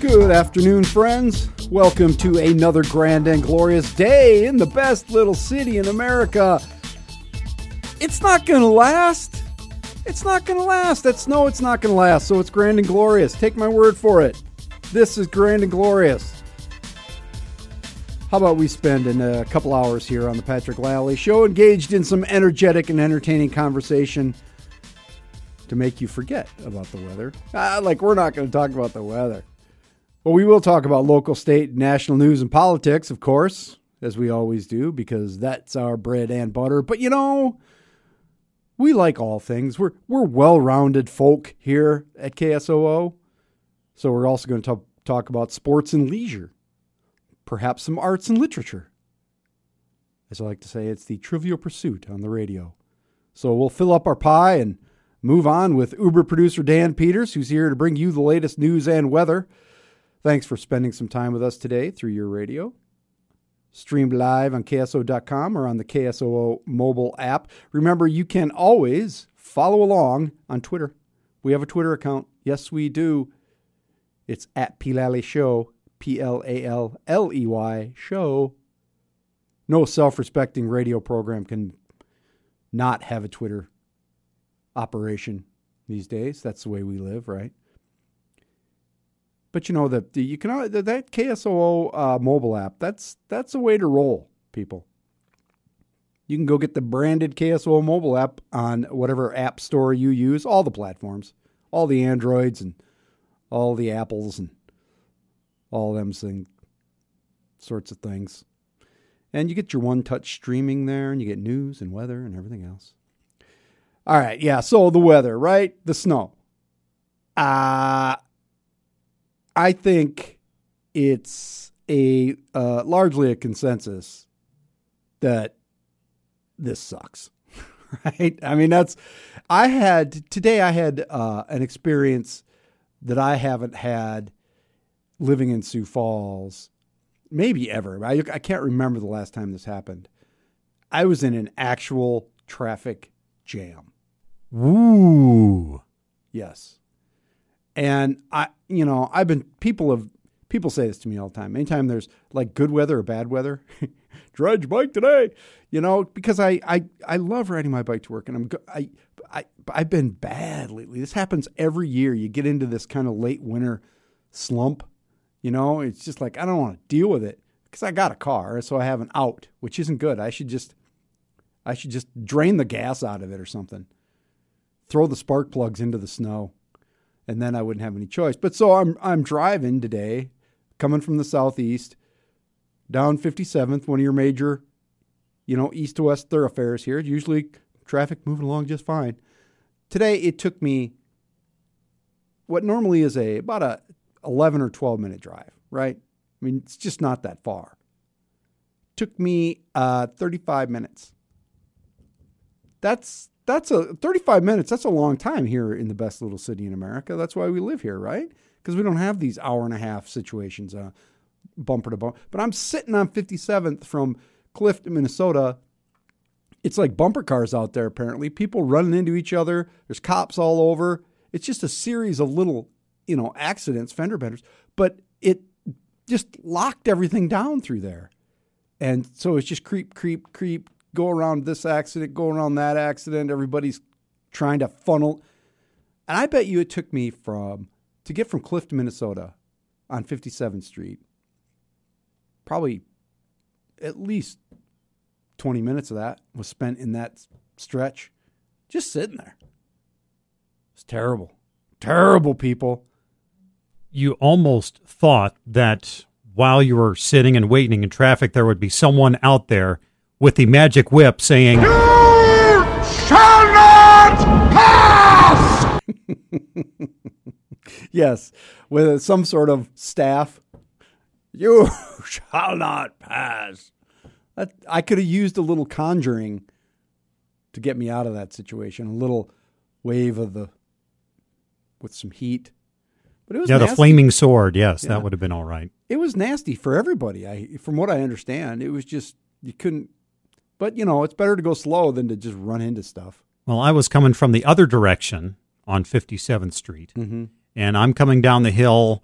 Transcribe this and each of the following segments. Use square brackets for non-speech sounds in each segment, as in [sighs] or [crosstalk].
Good afternoon, friends. Welcome to another grand and glorious day in the best little city in America. It's not going to last. It's not going to last. That snow, it's not going to last. So it's grand and glorious. Take my word for it. This is grand and glorious. How about we spend a uh, couple hours here on the Patrick Lalley Show engaged in some energetic and entertaining conversation to make you forget about the weather? Ah, like, we're not going to talk about the weather. Well, we will talk about local, state, national news and politics, of course, as we always do, because that's our bread and butter. But you know, we like all things. We're we're well-rounded folk here at KSOO. So we're also going to talk about sports and leisure, perhaps some arts and literature. As I like to say, it's the trivial pursuit on the radio. So we'll fill up our pie and move on with Uber producer Dan Peters, who's here to bring you the latest news and weather. Thanks for spending some time with us today through your radio. Streamed live on KSOO.com or on the KSOO mobile app. Remember, you can always follow along on Twitter. We have a Twitter account. Yes, we do. It's at P Show, P L A L L E Y Show. No self respecting radio program can not have a Twitter operation these days. That's the way we live, right? But you know that you can that KSOO uh, mobile app. That's that's a way to roll, people. You can go get the branded KSOO mobile app on whatever app store you use, all the platforms, all the Androids and all the Apples and all them thing, sorts of things. And you get your one touch streaming there, and you get news and weather and everything else. All right, yeah. So the weather, right? The snow. Uh I think it's a uh, largely a consensus that this sucks. [laughs] Right? I mean, that's I had today. I had uh, an experience that I haven't had living in Sioux Falls, maybe ever. I, I can't remember the last time this happened. I was in an actual traffic jam. Ooh. Yes. And I, you know, I've been people have people say this to me all the time. Anytime there's like good weather or bad weather, [laughs] dredge bike today, you know, because I I I love riding my bike to work, and I'm I I I've been bad lately. This happens every year. You get into this kind of late winter slump, you know. It's just like I don't want to deal with it because I got a car, so I have an out, which isn't good. I should just I should just drain the gas out of it or something. Throw the spark plugs into the snow and then I wouldn't have any choice. But so I'm I'm driving today, coming from the southeast, down 57th, one of your major, you know, east to west thoroughfares here. Usually traffic moving along just fine. Today it took me what normally is a about a 11 or 12 minute drive, right? I mean, it's just not that far. Took me uh, 35 minutes. That's that's a 35 minutes. That's a long time here in the best little city in America. That's why we live here, right? Because we don't have these hour and a half situations, uh, bumper to bumper. But I'm sitting on 57th from Cliff to, Minnesota. It's like bumper cars out there, apparently. People running into each other. There's cops all over. It's just a series of little, you know, accidents, fender benders. But it just locked everything down through there. And so it's just creep, creep, creep, go around this accident, go around that accident. Everybody's trying to funnel. And I bet you it took me from to get from Cliff to, Minnesota on 57th Street, probably at least 20 minutes of that was spent in that stretch, just sitting there. It's terrible. Terrible people. You almost thought that while you were sitting and waiting in traffic, there would be someone out there with the magic whip saying, You shall not pass! [laughs] yes, with some sort of staff. You [laughs] shall not pass. I could have used a little conjuring to get me out of that situation. A little wave of the with some heat. But it was yeah, nasty. the flaming sword. Yes, yeah. that would have been all right. It was nasty for everybody. I, from what I understand, it was just you couldn't but, you know, it's better to go slow than to just run into stuff. Well, I was coming from the other direction on 57th Street. Mm-hmm. and I'm coming down the hill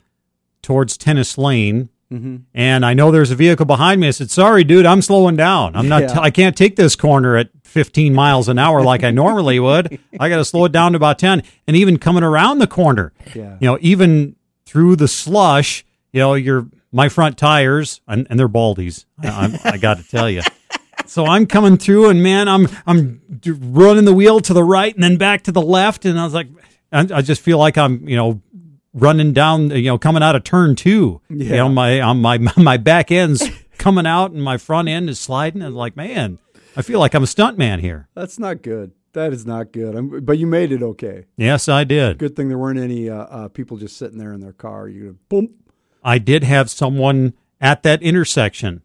towards Tennis Lane. Mm-hmm. And I know there's a vehicle behind me. I said, "Sorry, dude, I'm slowing down. I'm not. Yeah. I can't take this corner at 15 miles an hour like I normally would. I got to slow it down to about 10. And even coming around the corner, Yeah. you know, even through the slush, you know, your my front tires and, and they're baldies. I, I got to tell you. So I'm coming through, and man, I'm I'm running the wheel to the right and then back to the left, and I was like, I, I just feel like I'm, you know, running down, you know, coming out of turn two. You Yeah. know, my on my [laughs] my back end's coming out, and my front end is sliding, and like, man, I feel like I'm a stunt man here. That's not good. That is not good. I'm, but you made it okay. Yes, I did. Good thing there weren't any uh, uh, people just sitting there in their car. You boom. I did have someone at that intersection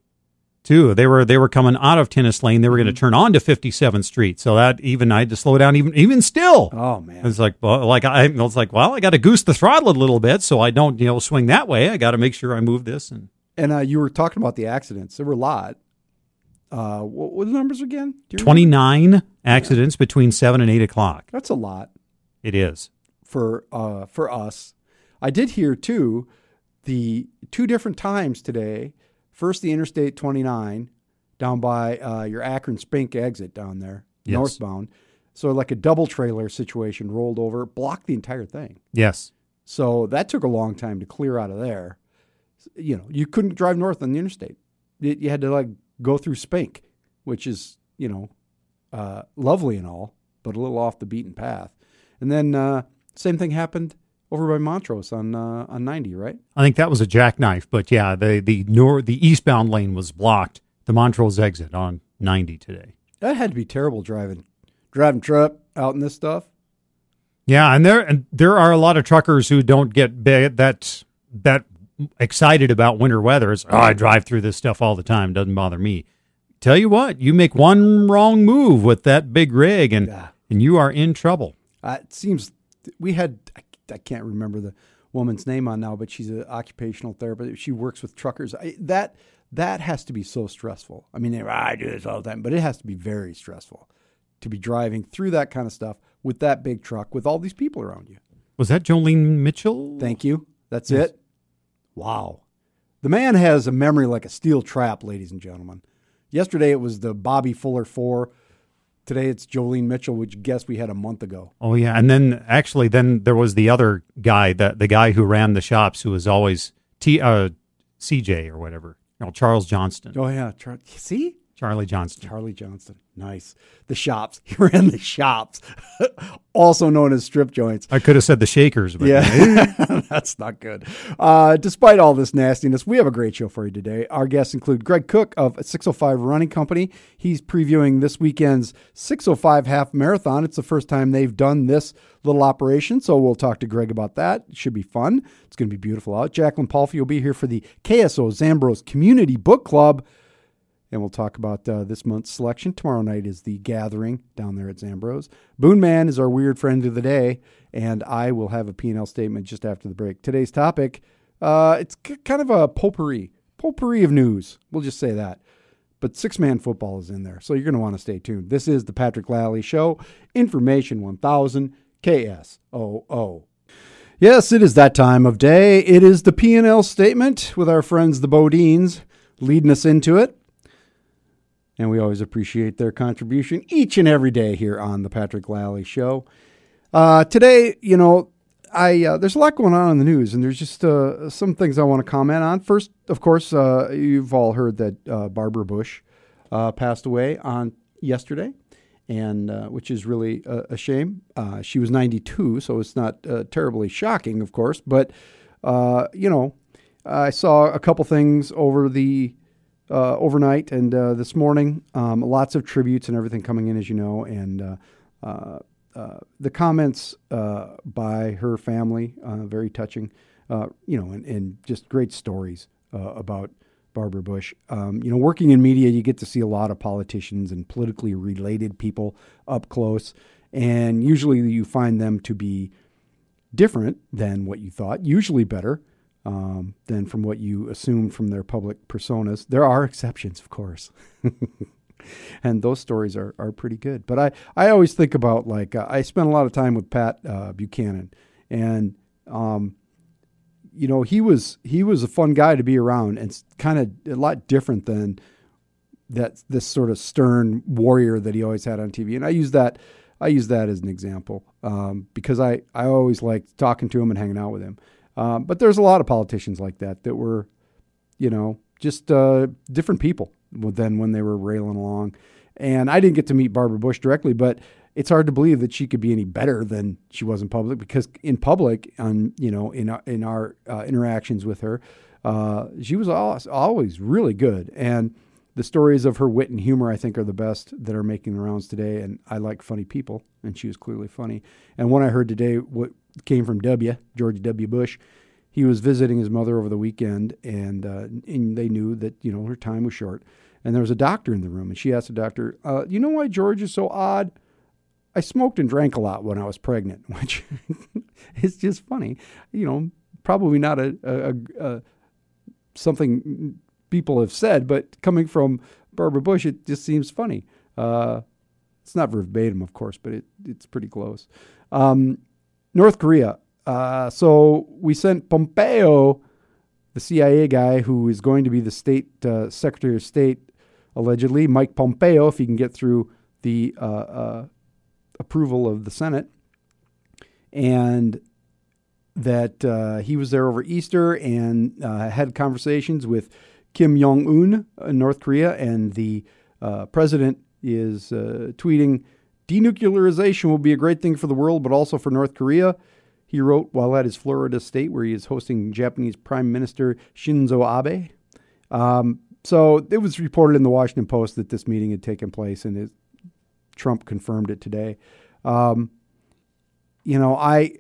too. They were they were coming out of Tennis Lane. They were going to turn on to 57th Street. So that even I had to slow down even even still. Oh man. It's like well, like I, I was like, well, I got to goose the throttle a little bit so I don't you know swing that way. I got to make sure I move this and And uh, you were talking about the accidents. There were a lot. Uh, what were the numbers again? Remember? 29 accidents between seven and eight o'clock. That's a lot It is. for uh, for us. I did hear too the two different times today. First, the Interstate 29 down by uh, your Akron Spink exit down there, Yes. northbound. So like a double trailer situation rolled over, blocked the entire thing. Yes. So that took a long time to clear out of there. You know, you couldn't drive north on the interstate. You, you had to like go through Spink, which is you know uh, lovely and all, but a little off the beaten path. And then uh, same thing happened over by Montrose on uh, on ninety, right? I think that was a jackknife, but yeah, the the nor the eastbound lane was blocked. The Montrose exit on 90 today. That had to be terrible driving driving truck out in this stuff. Yeah, and there and there are a lot of truckers who don't get that that excited about winter weather. It's, oh, I drive through this stuff all the time. Doesn't bother me. Tell you what, you make one wrong move with that big rig, and Yeah. and you are in trouble. Uh, it seems we had I, I can't remember the woman's name on now, but she's an occupational therapist. She works with truckers. I, that that has to be so stressful. I mean, I do this all the time, but it has to be very stressful to be driving through that kind of stuff with that big truck with all these people around you. Was that Jolene Mitchell? Thank you. That's it. Wow. The man has a memory like a steel trap, ladies and gentlemen. Yesterday it was the Bobby Fuller 4. Today it's Jolene Mitchell, which guess we had a month ago. Oh yeah, and then actually, then there was the other guy, that the guy who ran the shops, who was always T uh, CJ or whatever. You know, Charles Johnston, Oh, yeah. Char- See? Charlie Johnston. Charlie Johnston. Nice. The shops. [laughs] He ran the shops, [laughs] also known as strip joints. I could have said the Shakers, but Yeah, [laughs] that's not good. Uh, despite all this nastiness, we have a great show for you today. Our guests include Greg Cook of 605 Running Company. He's previewing this weekend's 605 half marathon. It's the first time they've done this little operation, so we'll talk to Greg about that. It should be fun. It's going to be beautiful out. Jacqueline Palfy will be here for the KSO Zandbroz Community Book Club. And we'll talk about uh, this month's selection. Tomorrow night is the gathering down there at Zandbroz. Boone Man is our weird friend of the day, and I will have a P&L statement just after the break. Today's topic, uh, it's kind of a potpourri, potpourri of news. We'll just say that. But six-man football is in there, so you're going to want to stay tuned. This is the Patrick Lalley Show, Information 1000 KSOO. Yes, it is that time of day. It is the P&L statement with our friends the Bodines leading us into it. And we always appreciate their contribution each and every day here on the Patrick Lalley Show. Uh, today, you know, I uh, there's a lot going on in the news, and there's just uh, some things I want to comment on. First, of course, uh, you've all heard that uh, Barbara Bush uh, passed away on yesterday, and which is really a, a shame. She was 92, so it's not terribly shocking, of course, but you know, I saw a couple things over the uh, overnight and uh, this morning. Um, lots of tributes and everything coming in, as you know, and uh, uh, uh, the comments by her family very touching. You know, and, and just great stories about Barbara Bush. Um, you know, working in media, you get to see a lot of politicians and politically related people up close, and usually you find them to be different than what you thought. Usually better um, than from what you assumed from their public personas. There are exceptions, of course. [laughs] and those stories are, are pretty good. But I, I always think about like, uh, I spent a lot of time with Pat uh, Buchanan, and Um, you know, he was he was a fun guy to be around, and kind of a lot different than that this sort of stern warrior that he always had on TV. And I use that I use that as an example um, because I I always liked talking to him and hanging out with him. Um, but there's a lot of politicians like that that were, you know, just uh, different people than when they were railing along. And I didn't get to meet Barbara Bush directly, but it's hard to believe that she could be any better than she was in public because in public, on you know, in our, in our uh, interactions with her, uh, she was always really good. And the stories of her wit and humor, I think, are the best that are making the rounds today. And I like funny people, and she was clearly funny. And one I heard today, what came from W. George W. Bush. He was visiting his mother over the weekend, and uh, and they knew that you know her time was short. And there was a doctor in the room, and she asked the doctor, uh, "You know why George is so odd?" I smoked and drank a lot when I was pregnant, [laughs] which is just funny. You know, probably not a, a, a, something people have said, but coming from Barbara Bush, it just seems funny. Uh, it's not verbatim, of course, but it, it's pretty close. Um, North Korea. Uh, so we sent Pompeo, the CIA guy who is going to be the state uh, secretary of state, allegedly, Mike Pompeo, if he can get through the uh, uh, approval of the Senate, and that uh, he was there over Easter and uh, had conversations with Kim Jong Un in North Korea, and the president is tweeting, "Denuclearization will be a great thing for the world, but also for North Korea." He wrote while at his Florida state, where he is hosting Japanese Prime Minister Shinzo Abe. Um, so it was reported in the Washington Post that this meeting had taken place, and it, Trump confirmed it today. Um, you know, I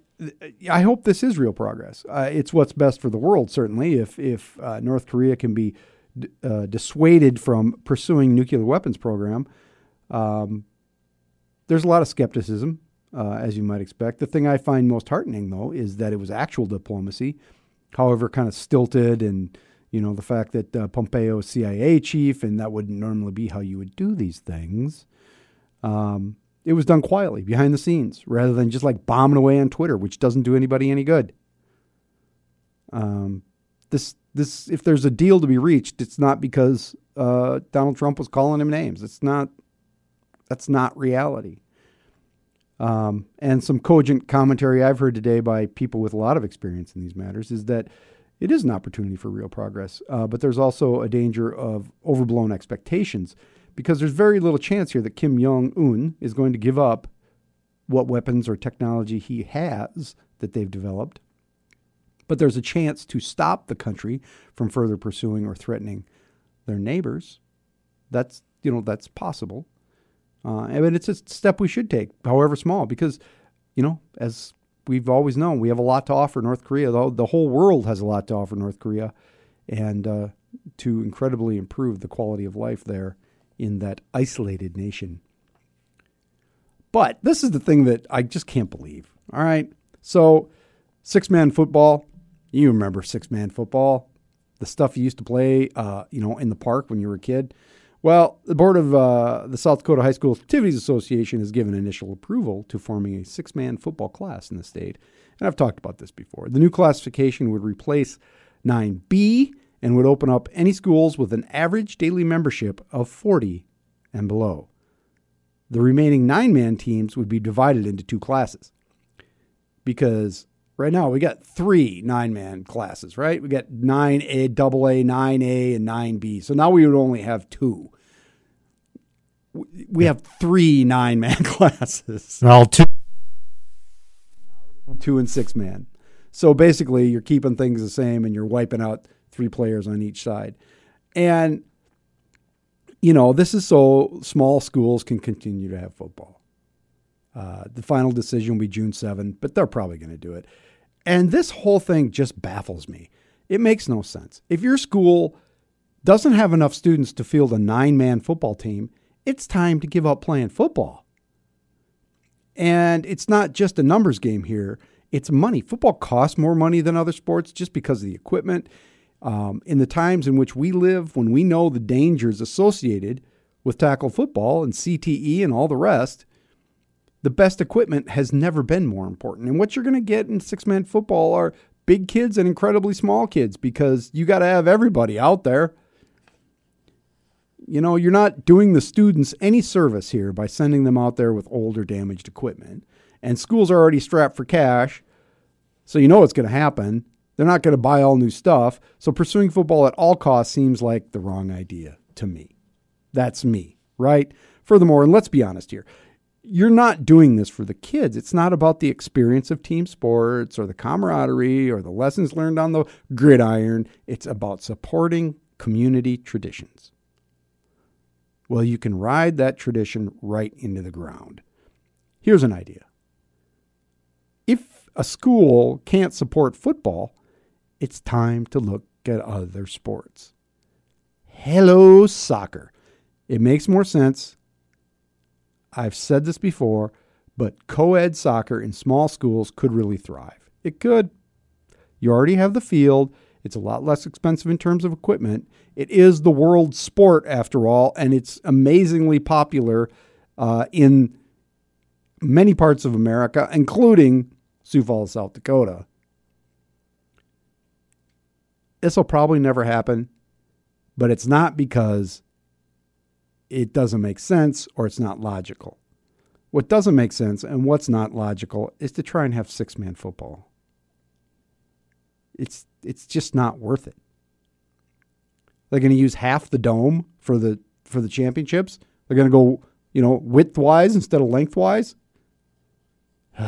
I hope this is real progress. Uh, it's what's best for the world, certainly. If if uh, North Korea can be d- uh, dissuaded from pursuing nuclear weapons program, um, there's a lot of skepticism, uh, as you might expect. The thing I find most heartening, though, is that it was actual diplomacy, however, kind of stilted, and you know the fact that uh, Pompeo is CIA chief, and that wouldn't normally be how you would do these things. Um, it was done quietly, behind the scenes, rather than just like bombing away on Twitter, which doesn't do anybody any good. Um, this this if there's a deal to be reached, it's not because uh, Donald Trump was calling him names. It's not. That's not reality. Um, and some cogent commentary I've heard today by people with a lot of experience in these matters is that it is an opportunity for real progress, uh, but there's also a danger of overblown expectations because there's very little chance here that Kim Jong Un is going to give up what weapons or technology he has that they've developed. But there's a chance to stop the country from further pursuing or threatening their neighbors. That's you know that's possible, uh, mean, it's a step we should take, however small, because you know as we've always known, we have a lot to offer North Korea. The, the whole world has a lot to offer North Korea, and uh, to incredibly improve the quality of life there in that isolated nation. But this is the thing that I just can't believe. All right. So, six man football, you remember six man football, the stuff you used to play, uh, you know, in the park when you were a kid. Well, the board of uh, the South Dakota High School Activities Association has given initial approval to forming a six man football class in the state. And I've talked about this before. The new classification would replace 9B and would open up any schools with an average daily membership of 40 and below. The remaining nine man teams would be divided into two classes because right now we got three nine man classes, right? We got 9A, double A, 9A, and 9B. So now we would only have two. We have three nine man [laughs] classes. Well, two. Two and six man. So basically, you're keeping things the same and you're wiping out three players on each side. And, you know, this is so small schools can continue to have football. Uh, the final decision will be June 7, but they're probably going to do it. And this whole thing just baffles me. It makes no sense. If your school doesn't have enough students to field a nine man football team, it's time to give up playing football. And it's not just a numbers game here, it's money. Football costs more money than other sports just because of the equipment um, in the times in which we live, when we know the dangers associated with tackle football and CTE and all the rest, the best equipment has never been more important. And what you're going to get in six man football are big kids and incredibly small kids because you got to have everybody out there. You know, you're not doing the students any service here by sending them out there with old or damaged equipment. And schools are already strapped for cash, so you know what's going to happen. They're not going to buy all new stuff. So pursuing football at all costs seems like the wrong idea to me. That's me, right? Furthermore, and let's be honest here, you're not doing this for the kids. It's not about the experience of team sports or the camaraderie or the lessons learned on the gridiron. It's about supporting community traditions. Well, you can ride that tradition right into the ground. Here's an idea if a school can't support football, it's time to look at other sports. Hello, soccer. It makes more sense I've said this before, but co ed soccer in small schools could really thrive. It could. You already have the field. It's a lot less expensive in terms of equipment. It is the world sport, after all, and it's amazingly popular uh, in many parts of America, including Sioux Falls, South Dakota. This will probably never happen, but it's not because it doesn't make sense or it's not logical. What doesn't make sense and what's not logical is to try and have six man football. It's it's just not worth it. They're going to use half the dome for the for the championships. They're going to go, you know, widthwise instead of lengthwise. [sighs]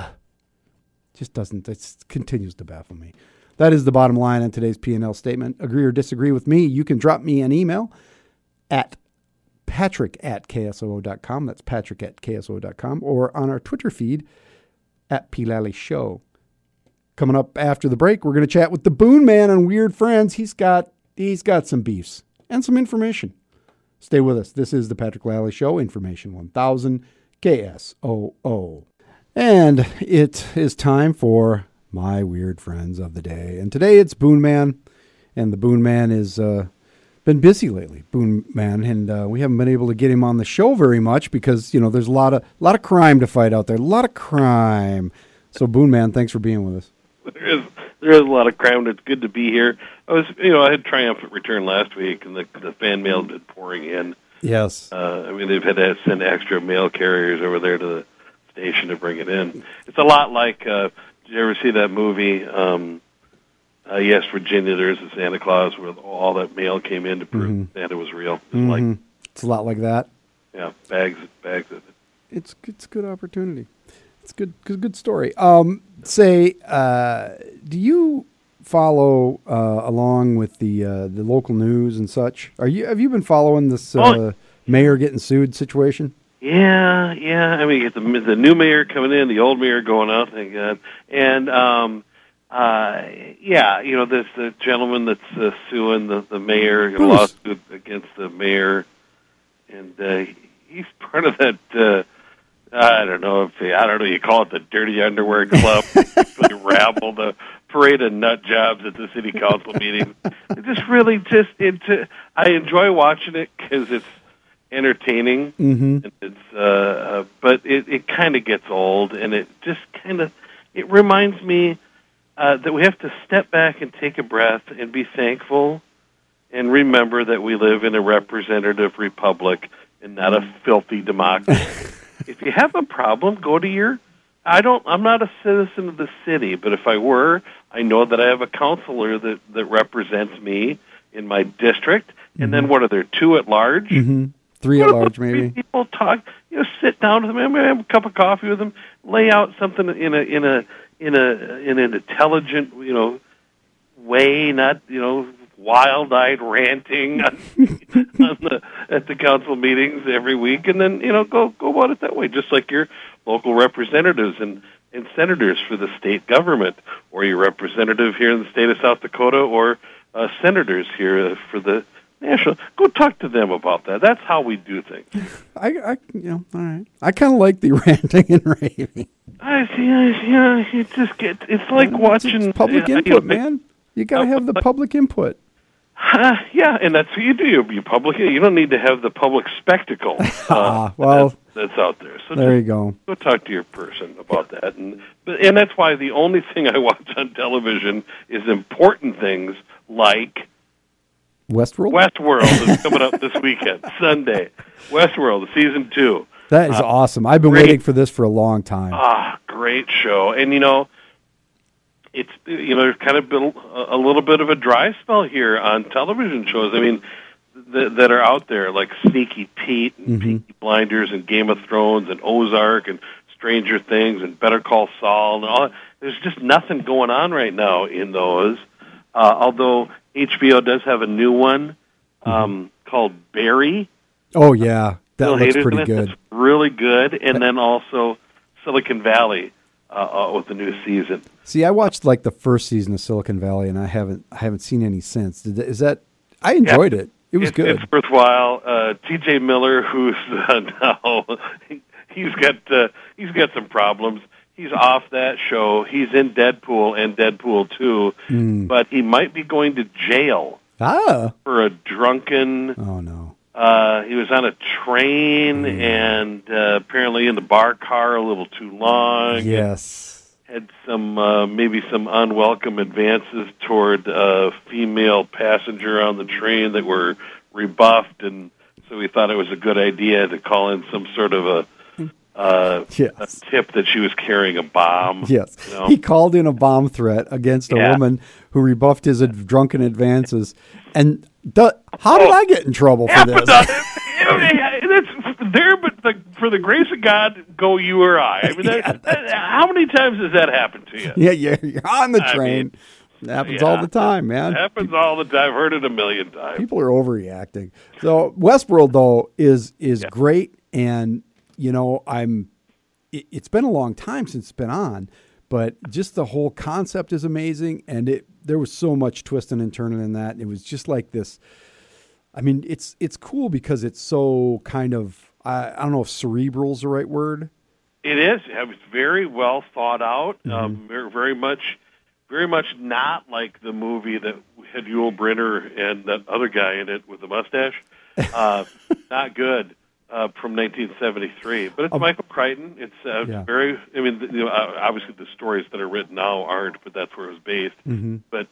just doesn't it continues to baffle me. That is the bottom line on today's P&L statement. Agree or disagree with me, you can drop me an email at patrick at ksoo.com. That's patrick at ksoo.com. Or on our Twitter feed at P. Show. Coming up after the break, we're going to chat with the Boon Man on Weird Friends. He's got he's got some beefs and some information. Stay with us. This is the Patrick Lalley Show, Information 1000 KSOO. And it is time for my weird friends of the day. And today it's Boon Man, and the Boon Man is uh, been busy lately, Boone Man, and uh, we haven't been able to get him on the show very much because you know there's a lot of a lot of crime to fight out there, a lot of crime. So Boone Man, thanks for being with us. There is there is a lot of crime. It's good to be here. I was you know I had triumphant return last week, and the the fan mail had been pouring in. Yes. Uh, I mean they've had to send extra mail carriers over there to the station to bring it in. It's a lot like. Uh, did you ever see that movie? Um, uh, yes, Virginia, there's a Santa Claus where all that mail came in to prove mm-hmm. Santa was real. It's mm-hmm. like it's a lot like that. Yeah, bags, bags of it. It's it's a good opportunity. It's good, good, good story. Um, say, uh, do you follow uh, along with the uh, the local news and such? Are you have you been following this uh, oh. mayor getting sued situation? Yeah, yeah. I mean, the the new mayor coming in, the old mayor going out. Thank God. And um, uh, yeah, you know, there's the gentleman that's uh, suing the, the mayor, a lawsuit against the mayor, and uh, he's part of that. Uh, I don't know if I don't know. You call it the dirty underwear club, [laughs] the rabble, the parade of nut jobs at the city council meeting. It just really just it. I enjoy watching it because it's entertaining. Mm-hmm. And it's uh, uh, but it it kind of gets old, and it just kind of it reminds me uh, that we have to step back and take a breath and be thankful and remember that we live in a representative republic and not a filthy democracy. [laughs] if you have a problem, go to your I don't I'm not a citizen of the city, but if I were, I know that I have a counselor that that represents me in my district. And mm-hmm. then what are there two at large? Mm-hmm. Three what at large, maybe. People talk. You know, sit down with them, have a cup of coffee with them, lay out something in a in a in a in an intelligent, you know, way, not you know, wild-eyed ranting on, [laughs] on the at the council meetings every week, and then you know, go go about it that way, just like your local representatives and and senators for the state government, or your representative here in the state of South Dakota, or uh, senators here uh, for the national. Go talk to them about that. That's how we do things. [laughs] I, I you know, all right. I kind of like the [laughs] ranting and raving. I see. I see. Yeah, it just gets. It's like watching it's public input, you know, man. You got to have the public input. Uh, yeah, and that's what you do. You, you public. You don't need to have the public spectacle. [laughs] Uh, Ah, well, that's, that's out there. So There you go. go talk to your person about that, and but, and that's why the only thing I watch on television is important things like Westworld. Westworld is [laughs] coming up this weekend, Sunday. Westworld, season two. that is awesome. I've been great. waiting for this for a long time. Ah, great show. And you know, it's you know, there's kind of been a, a little bit of a dry spell here on television shows. I mean, th- that are out there like Sneaky Pete and Peaky Blinders and Game of Thrones and Ozark and Stranger Things and Better Call Saul and all. There's just nothing going on right now in those. Uh, although HBO does have a new one um, called Barry. oh yeah, that looks pretty good. That's really good. And then also Silicon Valley uh, uh, with the new season. See, I watched like the first season of Silicon Valley, and I haven't I haven't seen any since. Is that? I enjoyed it. It was It's- good. It's worthwhile. Uh, T.J. Miller, [laughs] who's uh, [laughs] now he's got uh, he's got some problems. He's off that show. He's in Deadpool and Deadpool two, Hmm. but he might be going to jail ah, for a drunken. oh no. Uh, he was on a train Hmm. and uh, apparently in the bar car a little too long. Yes. had some uh, maybe some unwelcome advances toward a female passenger on the train that were rebuffed, and so we thought it was a good idea to call in some sort of a, uh, a tip that she was carrying a bomb. Yes. you know? He called in a bomb threat against a Yeah. woman who rebuffed his ad- drunken advances. And how did Oh. I get in trouble for this? that's [laughs] there, but the, for the grace of God, go you or I. I mean, [laughs] that, Yeah, that- how many times has that happened to you? yeah, yeah, you're on the I train. mean, it happens Yeah. all the time, man. happens all the time. I've heard it a million times. People are overreacting. So Westworld though is is great, and you know I'm. It, it's been a long time since it's been on, but just the whole concept is amazing, and it there was so much twisting and turning in that. It was just like this. I mean, it's it's cool because it's so kind of I, I don't know if cerebral is the right word. It is. It was very well thought out. Mm-hmm. Um, very, very much, very much not like the movie that had Yul Brynner and that other guy in it with the mustache. Uh, [laughs] not good. Uh, from 1973, but it's Michael Crichton. It's uh, Um, Yeah. very. I mean, you know, uh, obviously the stories that are written now aren't, but that's where it was based. Mm-hmm. But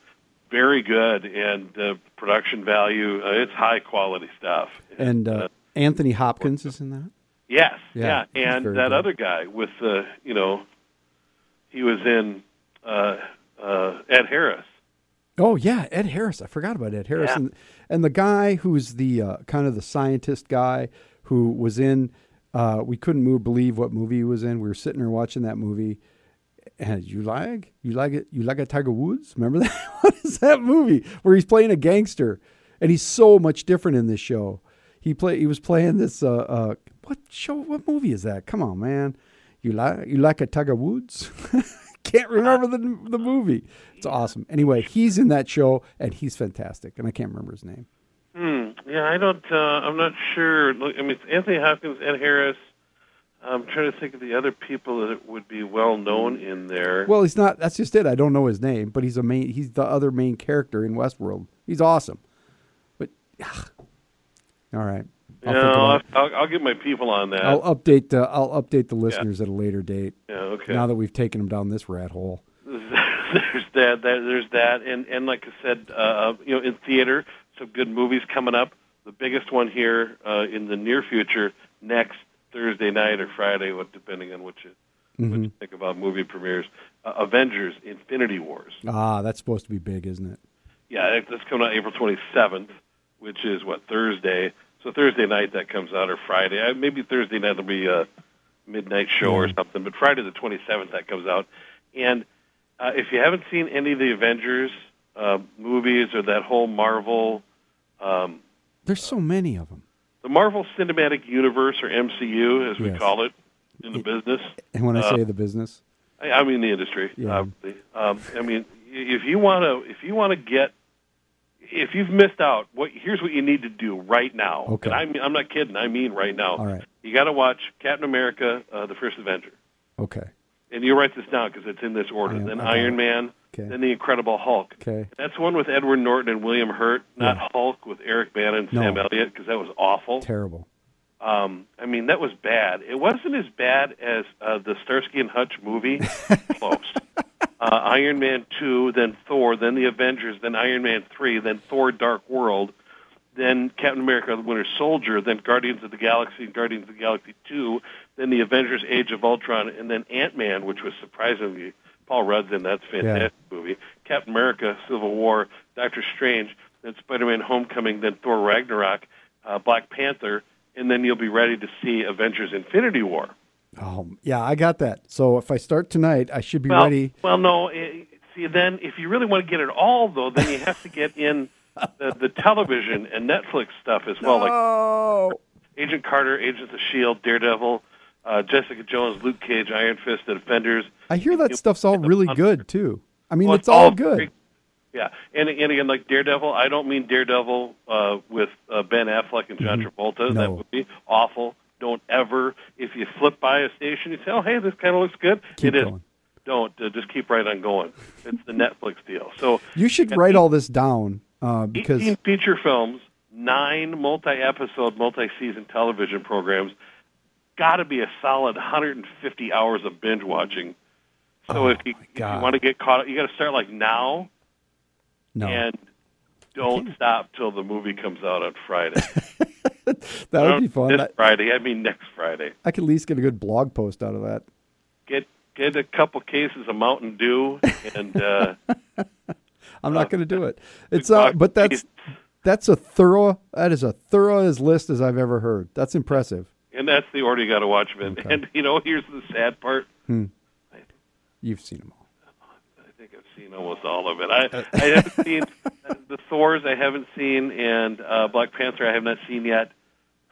very good and uh, production value. Uh, it's high quality stuff. And uh, Anthony Hopkins is in that. Yes, Yeah, yeah, and that good. other guy with the, you know, he was in uh, uh, Ed Harris. Oh yeah, Ed Harris. I forgot about Ed Harris, Yeah. and, and the guy who's the uh, kind of the scientist guy who was in. Uh, we couldn't move, believe what movie he was in. We were sitting there watching that movie, and you like you like it you like a Tiger Woods. Remember [laughs] that? what is that movie where he's playing a gangster, and he's so much different in this show. He play he was playing this. Uh, uh, what show? What movie is that? Come on, man. You like you like a Tiger Woods? [laughs] can't remember the the movie. It's awesome. Anyway, he's in that show and he's fantastic, and I can't remember his name. Hmm. Yeah, I don't. Uh, I'm not sure. Look, I mean, it's Anthony Hopkins, Ed Harris. I'm trying to think of the other people that would be well known in there. Well, he's not. That's just it. I don't know his name, but he's a main. He's the other main character in Westworld. He's awesome. But all right, yeah, I'll, think I'll. I'll, I'll get my people on that. I'll update the I'll update the listeners at a later date. yeah, okay. Now that we've taken them down this rat hole. [laughs] there's that, that. There's that, and and like I said, uh, you know, in theater, some good movies coming up. The biggest one here uh, in the near future, next Thursday night or Friday, what depending on what you what you think about movie premieres. Uh, Avengers: Infinity Wars. Ah, that's supposed to be big, isn't it? Yeah, that- that's coming out April 27th, which is what Thursday. So Thursday night that comes out, or Friday. Uh, maybe Thursday night will be a midnight show or something. But Friday the 27th that comes out. And uh, if you haven't seen any of the Avengers uh, movies or that whole Marvel, um, There's so many of them. the Marvel Cinematic Universe or MCU as we Yes. call it in the business. And when I Uh, say the business, I, I'm in the industry, Yeah. obviously. Um, I mean, if you want to, if you want to get, if you've missed out, what here's what you need to do right now. Okay. And I mean, I'm not kidding. I mean, right now. All right. You got to watch Captain America: uh, The First Avenger, okay, and you write this down because it's in this order. I am- then I Iron it. Man, Okay. then The Incredible Hulk. Okay. That's one with Edward Norton and William Hurt, not Yeah. Hulk with Eric Bana and No. Sam Elliott, because that was awful. Terrible. Um, I mean, that was bad. It wasn't as bad as uh, the Starsky and Hutch movie. [laughs] Close. Uh, Iron Man 2, then Thor, then the Avengers, then Iron Man 3, then Thor Dark World, then Captain America the Winter Soldier, then Guardians of the Galaxy, and Guardians of the Galaxy 2, then the Avengers Age of Ultron, and then Ant Man, which was surprisingly Paul Rudd's in. That's a fantastic movie. Captain America, Civil War, Doctor Strange, then Spider Man Homecoming, then Thor Ragnarok, uh, Black Panther, and then you'll be ready to see Avengers Infinity War. Oh, yeah, I got that. So if I start tonight, I should be Well, ready. well, no. eh, See, then if you really want to get it all, though, then you have to get in the, the television and Netflix stuff as well, like [laughs] oh, Agent Carter, Agents of the Shield, Daredevil, uh, Jessica Jones, Luke Cage, Iron Fist, The Defenders. I hear that stuff's all really good too. I mean, Well, it's all good. great. Yeah, and and again, like Daredevil, I don't mean Daredevil uh, with uh, Ben Affleck and John Travolta. That Mm-hmm. No. would be awful. Don't ever, if you flip by a station, you say, "Oh, hey, this kind of looks good." Keep it is. going. Don't uh, just keep right on going. It's the Netflix deal. So You should write all this down uh, because 18 feature films, nine multi-episode, multi-season television programs. Got to be a solid 150 hours of binge watching. So Oh, if you, if you want to get caught, up, you got to start like now no, and don't stop till the movie comes out on Friday. [laughs] that would be fun. This Friday, I mean next Friday. I could at least get a good blog post out of that. Get get a couple cases of Mountain Dew and uh, [laughs] I'm not going to do it. [laughs] It's uh, but that's that's a thorough. That is a thorough as list as I've ever heard. That's impressive. And that's the order you got to watch them in. Okay. And you know, here's the sad part. You've seen them all. I think I've seen almost all of it. I I haven't [laughs] seen uh, the Thors. I haven't seen, and uh, Black Panther. I have not seen yet.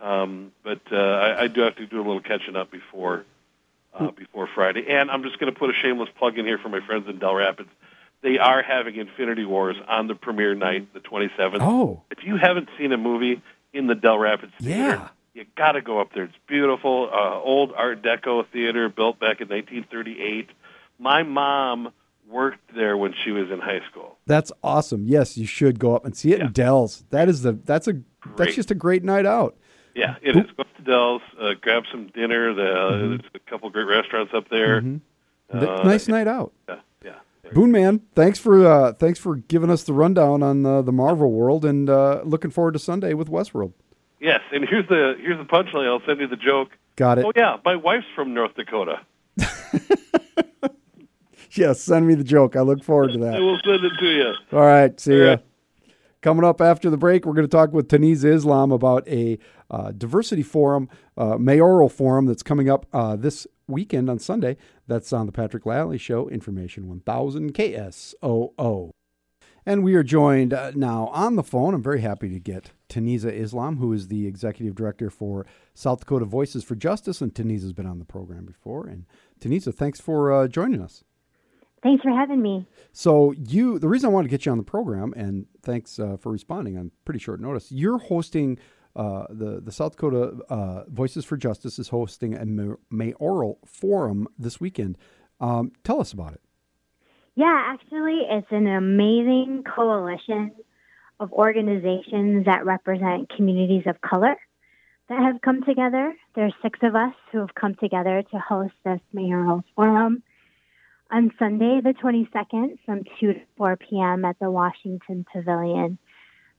Um, but uh, I, I do have to do a little catching up before uh, before Friday. And I'm just going to put a shameless plug in here for my friends in Dell Rapids. They are having Infinity Wars on the premiere night, the 27th. Oh, If you haven't seen a movie in the Dell Rapids theater, Yeah. You got to go up there. It's beautiful, uh, old Art Deco theater built back in 1938. My mom worked there when she was in high school. that's awesome. Yes, you should go up and see it Yeah. in Dell's. That is the that's a that's just a great night out. Yeah, it is. Go up to Dell's, uh, grab some dinner. The, Mm-hmm. There's a couple great restaurants up there. Th- Uh, nice night out. Yeah, yeah. Boone man, thanks for uh, thanks for giving us the rundown on uh, the Marvel world, and uh, looking forward to Sunday with Westworld. Yes, and here's the here's the punchline. I'll send you the joke. Got it. Oh yeah, my wife's from North Dakota. [laughs] Yes, send me the joke. I look forward to I that. will send it to you. All right, see All ya. right. Coming up after the break, we're going to talk with Taneeza Islam about a uh, diversity forum, uh, mayoral forum that's coming up uh, this weekend on Sunday. That's on the Patrick Lalley Show, Information 1000 KSOO. And we are joined uh, now on the phone. I'm very happy to get Taneeza Islam, who is the executive director for South Dakota Voices for Justice. And Taneeza's been on the program before. And Taneeza, thanks for uh, joining us. Thanks for having me. So you, the reason I wanted to get you on the program, and thanks uh, for responding on pretty short notice. You're hosting uh, the the South Dakota uh, Voices for Justice is hosting a mayoral forum this weekend. Um, tell us about it. Yeah, actually, it's an amazing coalition of organizations that represent communities of color that have come together. There's six of us who have come together to host this mayoral forum on Sunday, the 22nd, from 2 to 4 p.m. at the Washington Pavilion.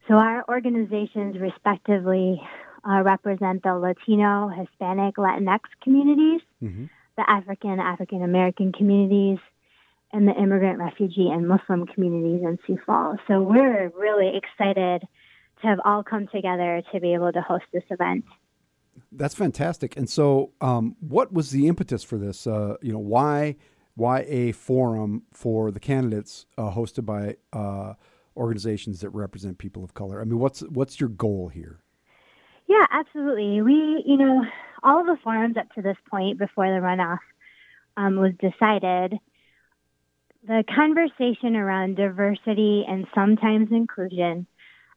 So our organizations respectively uh, represent the Latino, Hispanic, Latinx communities, Mhm. the African, African American communities, and the immigrant, refugee, and Muslim communities in Sioux Falls. So we're really excited to have all come together to be able to host this event. That's fantastic. And so, um, what was the impetus for this? Uh, you know, why why a forum for the candidates uh, hosted by uh, organizations that represent people of color? I mean, what's what's your goal here? Yeah, absolutely. We, you know, all of the forums up to this point before the runoff um, was decided, the conversation around diversity and sometimes inclusion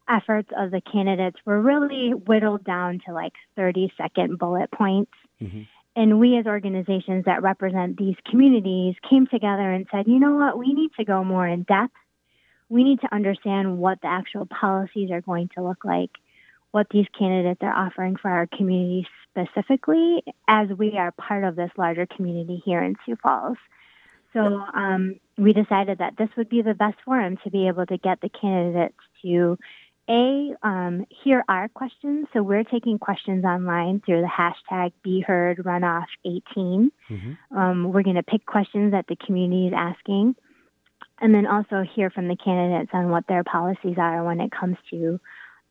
efforts of the candidates were really whittled down to like 30 second bullet points. Mhm. and we as organizations that represent these communities came together and said, you know what, we need to go more in depth. We need to understand what the actual policies are going to look like, what these candidates are offering for our community specifically, as we are part of this larger community here in Sioux Falls. So um, we decided that this would be the best forum to be able to get the candidates to a, um, here are questions. So we're taking questions online through the hashtag BeHeardRunoff18. Mm-hmm. Um, we're going to pick questions that the community is asking, and then also hear from the candidates on what their policies are when it comes to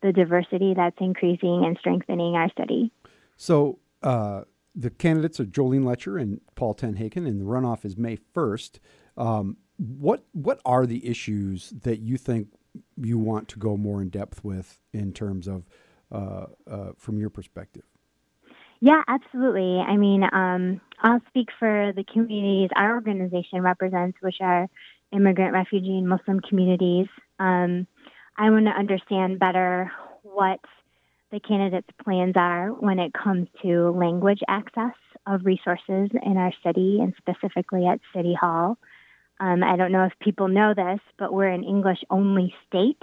the diversity that's increasing and strengthening our city. So uh, the candidates are Jolene Loetscher and Paul Tenhaken, and the runoff is May 1st. Um, what what are the issues that you think you want to go more in depth with in terms of uh, uh, from your perspective? Yeah, absolutely. I mean, um, I'll speak for the communities our organization represents, which are immigrant, refugee, and Muslim communities. Um, I want to understand better what the candidates' plans are when it comes to language access of resources in our city and specifically at City Hall. Um, I don't know if people know this, but we're an English only state.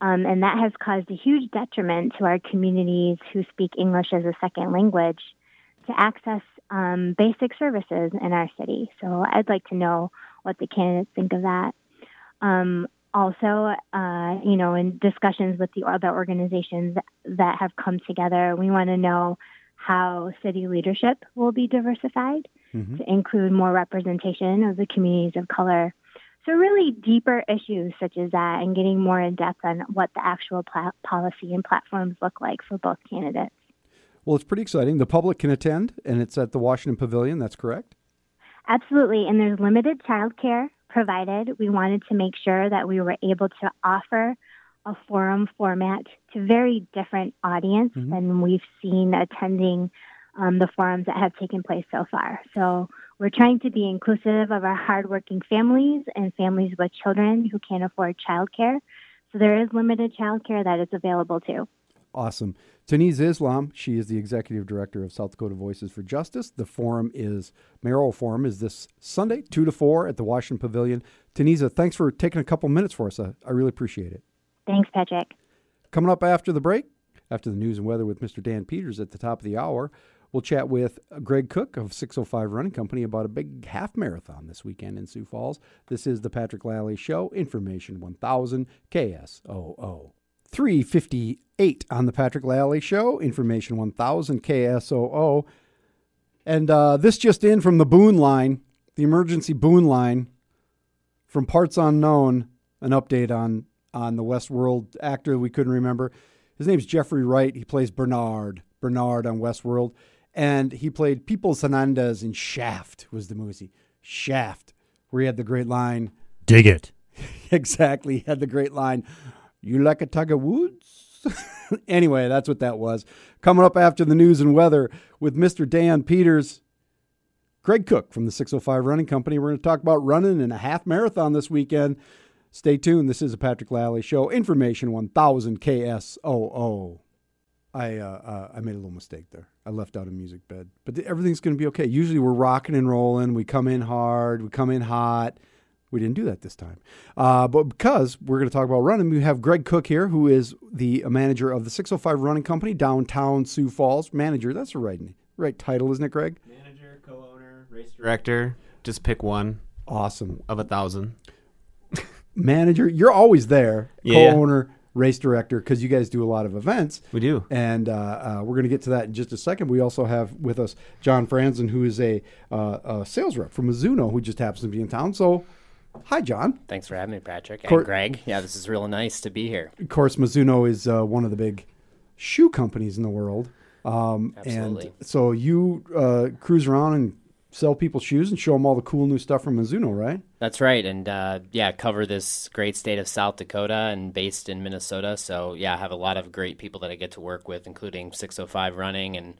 Um, and that has caused a huge detriment to our communities who speak English as a second language to access um, basic services in our city. So I'd like to know what the candidates think of that. Also, uh, you know, in discussions with the other organizations that have come together, we want to know how city leadership will be diversified mm-hmm. to include more representation of the communities of color. So, really deeper issues such as that, and getting more in depth on what the actual pl- policy and platforms look like for both candidates. Well, it's pretty exciting. The public can attend, and it's at the Washington Pavilion. That's correct. Absolutely, and there's limited childcare provided. We wanted to make sure that we were able to offer a forum format to very different audience mm-hmm. than we've seen attending um, the forums that have taken place so far. So we're trying to be inclusive of our hardworking families and families with children who can't afford childcare. So there is limited childcare that is available too. Awesome. Taneeza Islam, she is the executive director of South Dakota Voices for Justice. The forum is, mayoral forum is this Sunday, 2 to 4 at the Washington Pavilion. Taneeza, thanks for taking a couple minutes for us. I, I really appreciate it. Thanks, Patrick. Coming up after the break, after the news and weather with Mr. Dan Peters at the top of the hour, we'll chat with Greg Cook of 605 Running Company about a big half marathon this weekend in Sioux Falls. This is the Patrick Lalley Show, Information 1000 KSOO. 358 on the Patrick Lalley Show, Information 1000 KSOO. And uh, this just in from the Boone line, the emergency Boone line from Parts Unknown, an update on on the Westworld actor we couldn't remember. His name's Jeffrey Wright. He plays Bernard, Bernard on Westworld, and he played Peoples Hernandez in Shaft. Was the movie Shaft, where he had the great line, "Dig it." [laughs] exactly, he had the great line, "You like a tug of Woods." [laughs] anyway, that's what that was. Coming up after the news and weather with Mr. Dan Peters. Greg Cook from the 605 Running Company. We're going to talk about running in a half marathon this weekend. Stay tuned. This is a Patrick Lalley Show. Information 1000 KSOO. I uh, uh, I made a little mistake there. I left out a music bed, but th- everything's going to be okay. Usually we're rocking and rolling. We come in hard. We come in hot. We didn't do that this time, uh, but because we're going to talk about running, we have Greg Cook here, who is the manager of the 605 Running Company downtown Sioux Falls. Manager, that's the right right title, isn't it, Greg? Manager, co-owner, race director. Just pick one. Awesome. Of a thousand [laughs] manager. You're always there, yeah. co-owner, race director, because you guys do a lot of events. We do, and uh, uh, we're going to get to that in just a second. We also have with us John Franzen, who is a, uh, a, sales rep from Mizuno, who just happens to be in town. So. Hi, John. Thanks for having me, Patrick. Cor- and Greg. Yeah, this is really nice to be here. Of course, Mizuno is uh, one of the big shoe companies in the world. Um, Absolutely. And so you uh, cruise around and sell people shoes and show them all the cool new stuff from Mizuno, right? That's right, and uh, yeah, cover this great state of South Dakota and based in Minnesota. So yeah, I have a lot of great people that I get to work with, including 605 Running, and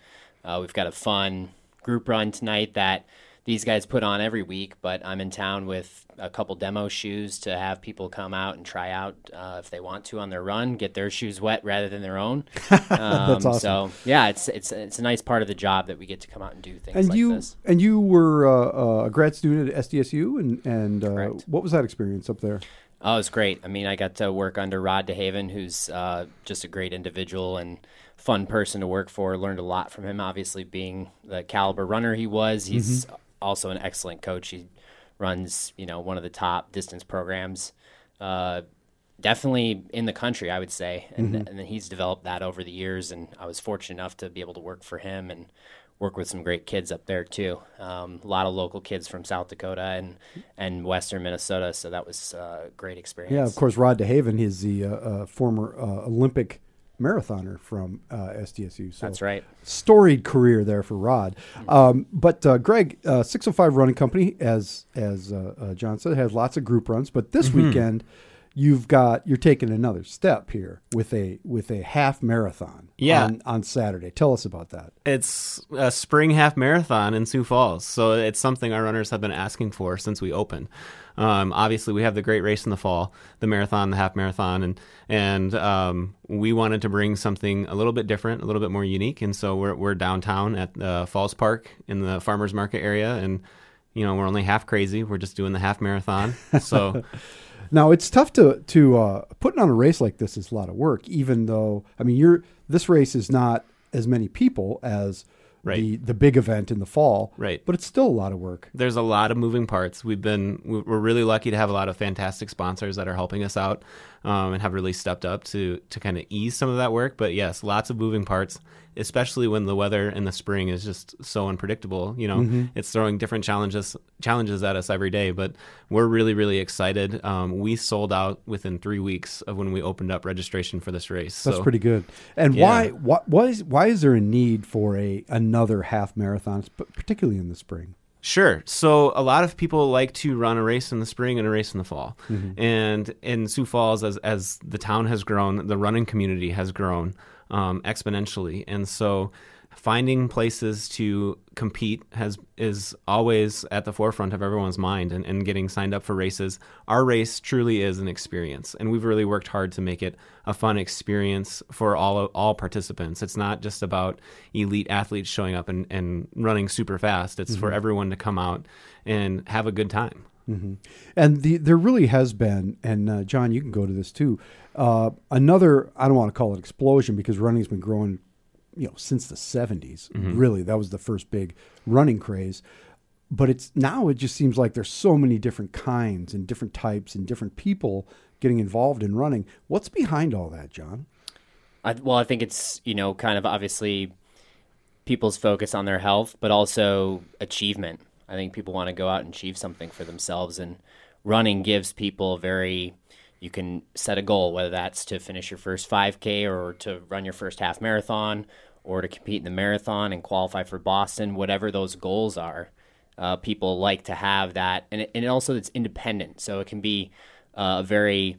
uh, we've got a fun group run tonight that these guys put on every week, but I'm in town with a couple demo shoes to have people come out and try out uh, if they want to on their run, get their shoes wet rather than their own. [laughs] Um, That's awesome. So yeah, it's it's it's a nice part of the job that we get to come out and do things And like you this. and you were uh, a grad student at SDSU, and and uh, what was that experience up there? Oh, it was great. I mean, I got to work under Rod DeHaven, who's uh, just a great individual and fun person to work for. Learned a lot from him, obviously, being the caliber runner he was. He's also an excellent coach. He runs, you know, one of the top distance programs, uh, definitely in the country, I would say. And, and then he's developed that over the years. And I was fortunate enough to be able to work for him and work with some great kids up there too. Um, a lot of local kids from South Dakota and and Western Minnesota. So that was uh, a great experience. Yeah, of course, Rod DeHaven is the uh, uh, former uh, Olympic marathoner from uh, SDSU. So That's right. Storied career there for Rod. Um, but uh, Greg, uh, 605 Running Company, as as uh, uh, John said, has lots of group runs. But this weekend, you've got you're taking another step here with a with a half marathon. Yeah. on, on Saturday. Tell us about that. It's a spring half marathon in Sioux Falls, so it's something our runners have been asking for since we opened. Um, obviously, we have the great race in the fall, the marathon, the half marathon, and and um, we wanted to bring something a little bit different, a little bit more unique, and so we're we're downtown at uh, Falls Park in the farmers market area, and you know we're only half crazy. We're just doing the half marathon, so. [laughs] Now it's tough to to uh, putting on a race like this is a lot of work. Even though I mean, you're this race is not as many people as Right. the the big event in the fall, Right. But it's still a lot of work. there's a lot of moving parts. We've been we- we're really lucky to have a lot of fantastic sponsors that are helping us out um, and have really stepped up to to kind of ease some of that work. But yes, lots of moving parts, especially when the weather in the spring is just so unpredictable. You know, it's throwing different challenges challenges at us every day. But we're really really excited. Um, we sold out within three weeks of when we opened up registration for this race. That's so, pretty good. And Yeah. why why why is why is there a need for a another half marathon, particularly in the spring? Sure. So a lot of people like to run a race in the spring and a race in the fall. And in Sioux Falls, as as the town has grown, the running community has grown um, exponentially, and so finding places to compete has is always at the forefront of everyone's mind and, and getting signed up for races. Our race truly is an experience and we've really worked hard to make it a fun experience for all all participants. It's not just about elite athletes showing up and, and running super fast. It's for everyone to come out and have a good time. And the there really has been, and uh, John, you can go to this too. Uh, another, I don't want to call it explosion because running's been growing, you know, since the 70s. Mm-hmm. Really, that was the first big running craze. But it's now it just seems like there's so many different kinds and different types and different people getting involved in running. What's behind all that, John? I, well, I think it's you know kind of obviously people's focus on their health, but also achievement. I think people want to go out and achieve something for themselves, and running gives people a very you can set a goal, whether that's to finish your first 5K or to run your first half marathon or to compete in the marathon and qualify for Boston, whatever those goals are. Uh, people like to have that, and, it, and also it's independent, so it can be uh, a very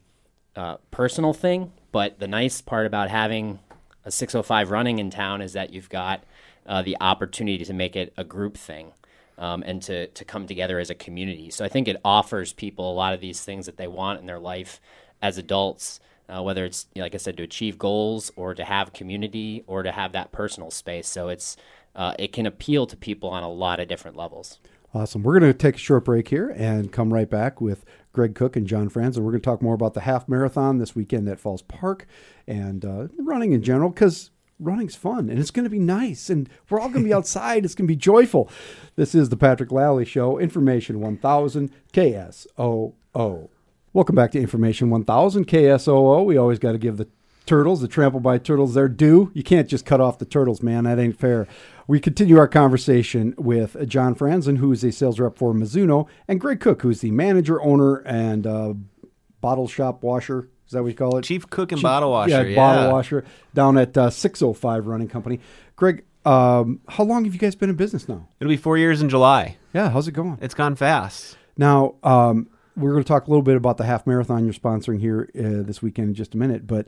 uh, personal thing. But the nice part about having a 605 running in town is that you've got uh, the opportunity to make it a group thing um, and to, to come together as a community. So I think it offers people a lot of these things that they want in their life as adults, uh, whether it's, you know, like I said, to achieve goals or to have community or to have that personal space. So it's, uh, it can appeal to people on a lot of different levels. Awesome. We're going to take a short break here and come right back with Greg Cook and John Franz. And we're going to talk more about the half marathon this weekend at Falls Park and uh, running in general because running's fun and it's going to be nice and we're all going to be outside. It's going to be joyful. This is the Patrick Lalley Show, Information 1000 KSOO. Welcome back to Information 1000 KSOO. We always got to give the turtles, the trampled by turtles, their due. You can't just cut off the turtles, man. That ain't fair. We continue our conversation with John Franzen, who is a sales rep for Mizuno, and Greg Cook, who's the manager, owner, and uh, bottle shop washer. Is that what you call it? chief cook and Chief- bottle washer Yeah, bottle washer down at uh, 605 Running Company. Greg, um, how long have you guys been in business now? it'll be four years in july Yeah, how's it going? it's gone fast Now, um, we're going to talk a little bit about the half marathon you're sponsoring here uh, this weekend in just a minute. But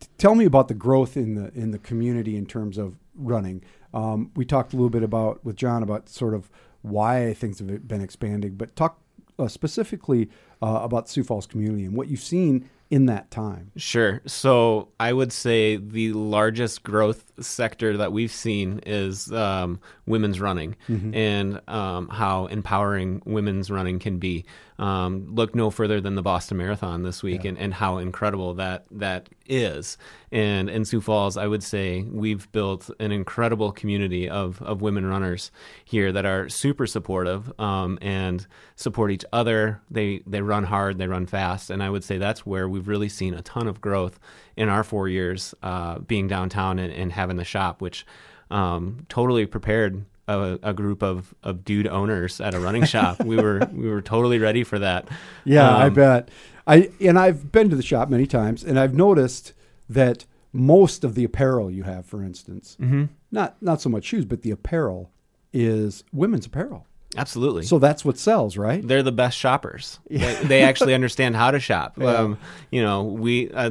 t- tell me about the growth in the in the community in terms of running. Um, we talked a little bit about with John about sort of why things have been expanding, but talk uh, specifically uh, about Sioux Falls community and what you've seen in that time. Sure. So I would say the largest growth sector that we've seen is um, women's running and um, how empowering women's running can be. Um, look no further than the Boston Marathon this week and, and how incredible that that is. And in Sioux Falls, I would say we've built an incredible community of, of women runners here that are super supportive um, and support each other. They they run hard, they run fast, and I would say that's where we've really seen a ton of growth in our four years uh, being downtown and, and having the shop, which um, totally prepared a, a group of, of dude owners at a running shop. we were [laughs] we were totally ready for that. Yeah, I Um, bet. I and I've been to the shop many times, and I've noticed that most of the apparel you have, for instance, Mm-hmm. not not so much shoes, but the apparel is women's apparel. Absolutely. So that's what sells, right? they're the best shoppers. [laughs] They, they actually understand how to shop. Um, you know, we uh,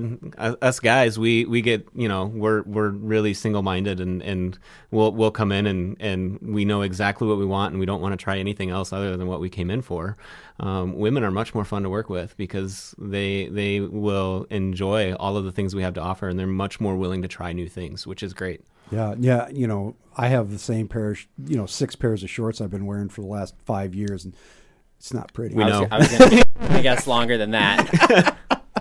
us guys, we, we get you know we're we're really single minded and, and we'll we'll come in and, and we know exactly what we want and we don't want to try anything else other than what we came in for. Um, women are much more fun to work with because they they will enjoy all of the things we have to offer and they're much more willing to try new things, which is great. Yeah, yeah. You know, I have the same pair, of, sh- you know, six pairs of shorts I've been wearing for the last five years, and it's not pretty. We I know. was, I was gonna, I guess longer than that.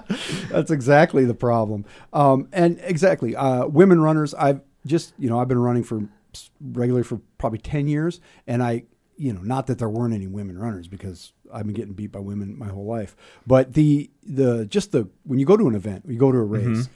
[laughs] That's exactly the problem. Um, and exactly, uh, women runners. I've just, you know, I've been running for s- regularly for probably ten years, and I, you know, not that there weren't any women runners because I've been getting beat by women my whole life, but the the just the when you go to an event, you go to a race.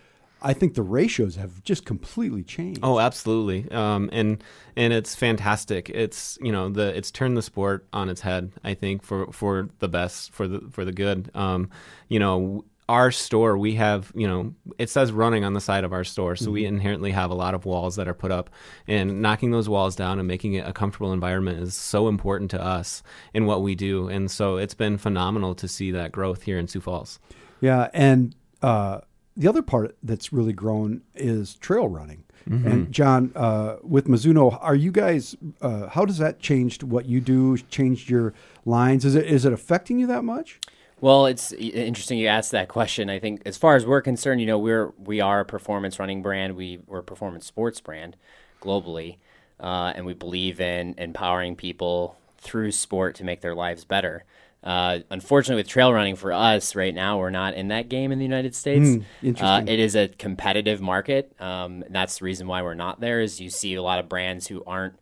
I think the ratios have just completely changed. Oh, absolutely. Um, and and it's fantastic. It's you know the it's turned the sport on its head. I think for for the best for the for the good. Um, you know our store we have you know it says running on the side of our store so we inherently have a lot of walls that are put up and knocking those walls down and making it a comfortable environment is so important to us in what we do and so it's been phenomenal to see that growth here in sioux falls Yeah, and uh, the other part that's really grown is trail running. And John, uh, with Mizuno, are you guys? Uh, how does that changed what you do? Changed your lines? Is it is it affecting you that much? Well, it's interesting you asked that question. I think as far as we're concerned, you know, we're we are a performance running brand. We we're a performance sports brand globally, uh, and we believe in empowering people through sport to make their lives better. Uh, unfortunately, with trail running for us right now, we're not in that game in the United States. uh, interesting. it is a competitive market, um, and that's the reason why we're not there. Is you see a lot of brands who aren't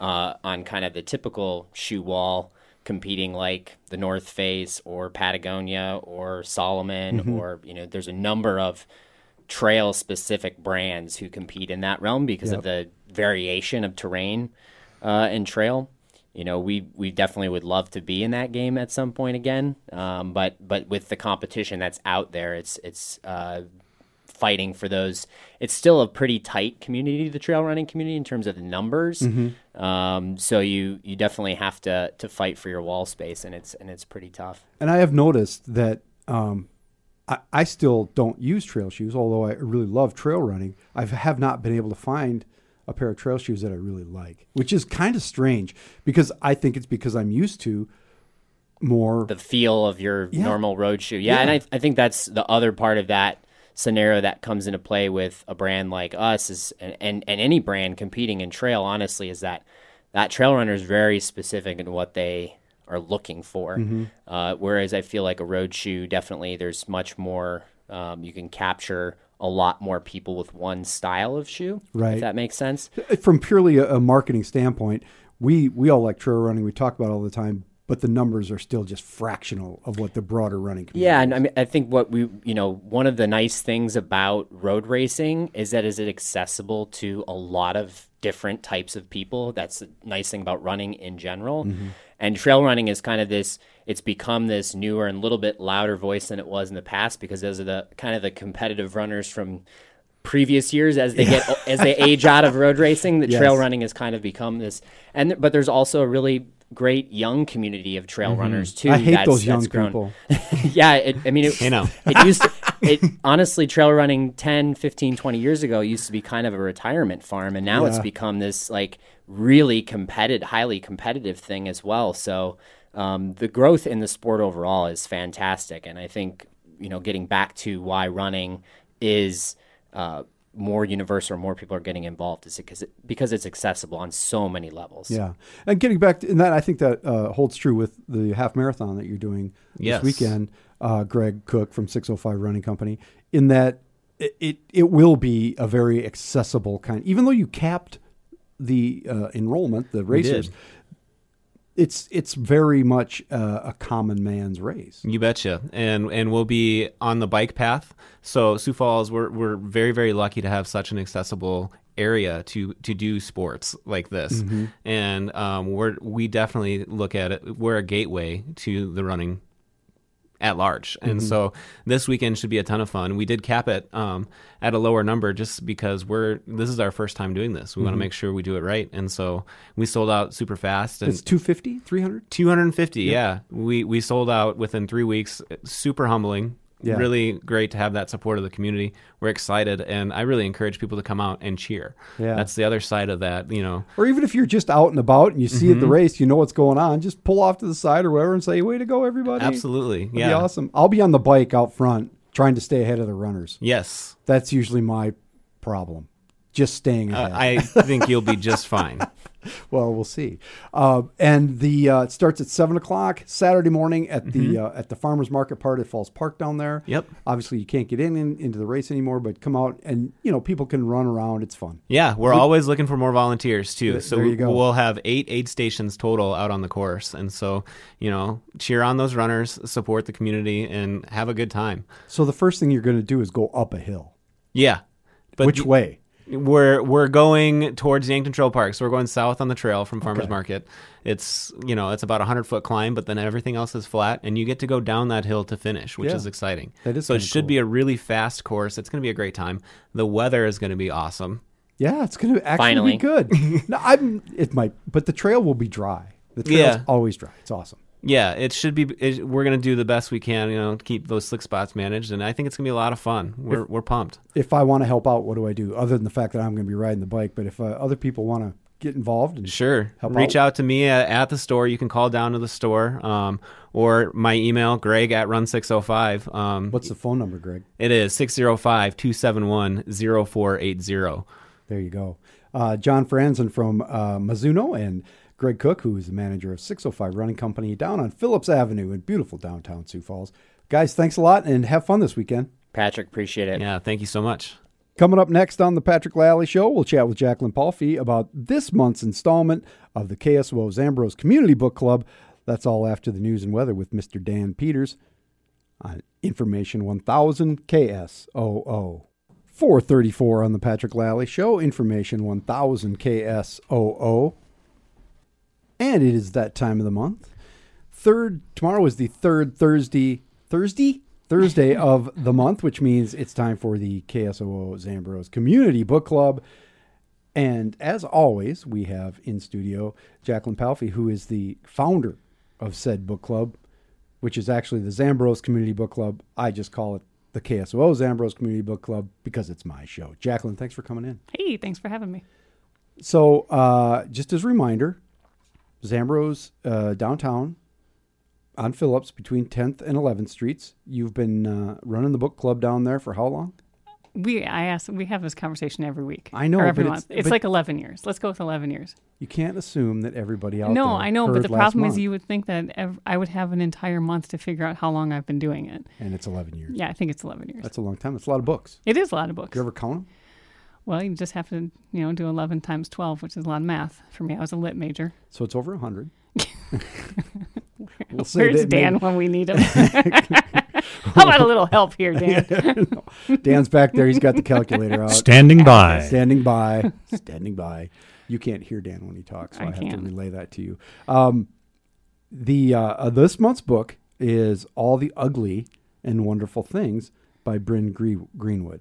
uh, on kind of the typical shoe wall competing like the North Face or Patagonia or Salomon or you know there's a number of trail specific brands who compete in that realm because of the variation of terrain uh, and trail. You know, we we definitely would love to be in that game at some point again, um, but but with the competition that's out there, it's it's uh, fighting for those. It's still a pretty tight community, the trail running community, in terms of the numbers. Um, so you you definitely have to to fight for your wall space, and it's and it's pretty tough. And I have noticed that um, I, I still don't use trail shoes, although I really love trail running. I have not been able to find a pair of trail shoes that I really like, which is kind of strange because I think it's because I'm used to more. the feel of your Yeah. normal road shoe. Yeah, Yeah. and I, I think that's the other part of that scenario that comes into play with a brand like us is and, and, and any brand competing in trail honestly is that that trail runner is very specific in what they are looking for Mm-hmm. uh, whereas i feel like a road shoe definitely there's much more um, you can capture a lot more people with one style of shoe Right. if that makes sense uh, from purely a, a marketing standpoint, we we all like trail running. We talk about it all the time, but the numbers are still just fractional of what the broader running community. Yeah, and I mean, I think what we, you know, one of the nice things about road racing is that is it accessible to a lot of different types of people. That's the nice thing about running in general. Mm-hmm. And trail running is kind of this. It's become this newer and a little bit louder voice than it was in the past because those are the kind of the competitive runners from previous years as they get as they age out of road racing. The trail running has kind of become this, and but there's also a really great young community of trail mm-hmm. runners too. I hate that's- those young people. [laughs] yeah, it, I mean, it, You know. it used to, it [laughs] honestly trail running 10 15 20 years ago used to be kind of a retirement farm and now it's become this like really competitive highly competitive thing as well so um, the growth in the sport overall is fantastic and i think you know getting back to why running is uh, more universal or more people are getting involved is because it, because it's accessible on so many levels Yeah, and getting back to and that, I think that uh, holds true with the half marathon that you're doing Yes. this weekend. Uh, Greg Cook from 605 Running Company, in that it, it it will be a very accessible kind. Even though you capped the uh, enrollment, the racers, it's it's very much uh, a common man's race. You betcha. And and we'll be on the bike path. So Sioux Falls, we're we're very very lucky to have such an accessible area to to do sports like this. And um, we're we definitely look at it. We're a gateway to the running at large. And so this weekend should be a ton of fun. We did cap it um, at a lower number just because we're this is our first time doing this. We want to make sure we do it right. And so we sold out super fast and It's 250, 300. 250 yeah we we sold out within three weeks super humbling Yeah. really great to have that support of the community we're excited and i really encourage people to come out and cheer Yeah. that's the other side of that you know Or even if you're just out and about and you see at the Mm-hmm. race, you know what's going on, just pull off to the side or whatever and say, "Way to go, everybody!" absolutely It'd yeah be awesome. I'll be on the bike out front trying to stay ahead of the runners. yes That's usually my problem. Just staying uh, ahead. i think you'll be just [laughs] fine [laughs] well, we'll see. Uh, and the uh, it starts at seven o'clock Saturday morning at the uh, at the farmers market part at Falls Park down there. Mm-hmm. Yep. Obviously, you can't get in, in into the race anymore, but come out and you know people can run around. It's fun. yeah we're always looking for more volunteers too so go. we'll have eight aid stations total out on the course and so you know cheer on those runners support the community and have a good time So the first thing you're going to do is go up a hill. yeah but Which way? We're we're going towards Yankton Trail Park, so we're going south on the trail from Farmers Okay. Market. It's you know it's about a hundred foot climb, but then everything else is flat, and you get to go down that hill to finish, which Yeah. is exciting. That is so it should cool. be a really fast course. It's going to be a great time. The weather is going to be awesome. Yeah, it's going to actually Finally. be good. [laughs] no, I'm. It might, but the trail will be dry. The trail's Yeah. always dry. It's awesome. Yeah, it should be. It, we're going to do the best we can, you know, to keep those slick spots managed, and I think it's going to be a lot of fun. We're we're pumped. If I want to help out, what do I do? Other than the fact that I'm going to be riding the bike, but if uh, other people want to get involved and Sure. Reach out? out to me at, at the store. You can call down to the store, um, or my email, Greg at Run Six Hundred Five. Um, what's the phone number, Greg? It is 605 271 0480. There you go. Uh, John Franzen from uh, Mizuno and Greg Cook, who is the manager of 605 Running Company down on Phillips Avenue in beautiful downtown Sioux Falls. Guys, thanks a lot and have fun this weekend. patrick appreciate it Yeah, thank you so much. Coming up next on the Patrick Lalley Show, we'll chat with Jacqueline Palfy about this month's installment of the KSO Zandbroz Community Book Club. That's all after the news and weather with Mr. Dan Peters on Information 1000 KSOO. 434 on the Patrick Lalley Show, Information 1000 KSOO. And it is that time of the month. Third tomorrow is the third Thursday Thursday Thursday [laughs] of the month, which means it's time for the KSOO Zandbroz Community Book Club. And as always, we have in studio Jacqueline Palfy, who is the founder of said book club, which is actually the Zandbroz Community Book Club. I just call it the KSOO Zandbroz Community Book Club because it's my show. Jacqueline, thanks for coming in. Hey, thanks for having me. So, uh, just as a reminder, Zandbroz uh, downtown on Phillips between 10th and 11th Streets. You've been uh, running the book club down there for how long? We I ask we have this conversation every week. I know, every but month. it's- It's, like eleven years. Let's go with eleven years. You can't assume that everybody out no, there I know, but the problem month, is you would think that ev- I would have an entire month to figure out how long I've been doing it. and it's 11 years. Yeah, I think it's eleven years. That's a long time. It's a lot of books. it is a lot of books. You ever count them? Well, you just have to, you know, do eleven times twelve, which is a lot of math for me. I was a lit major. So it's over 100. [laughs] we'll say Where's Dan maybe- when we need him? [laughs] how about a little help here, Dan? [laughs] Dan's back there. He's got the calculator out. Standing by. Standing by. Standing by. You can't hear Dan when he talks, so I, I have to can't. relay that to you. Um, the uh, uh, this month's book is "All the Ugly and Wonderful Things" by Bryn Gre- Greenwood.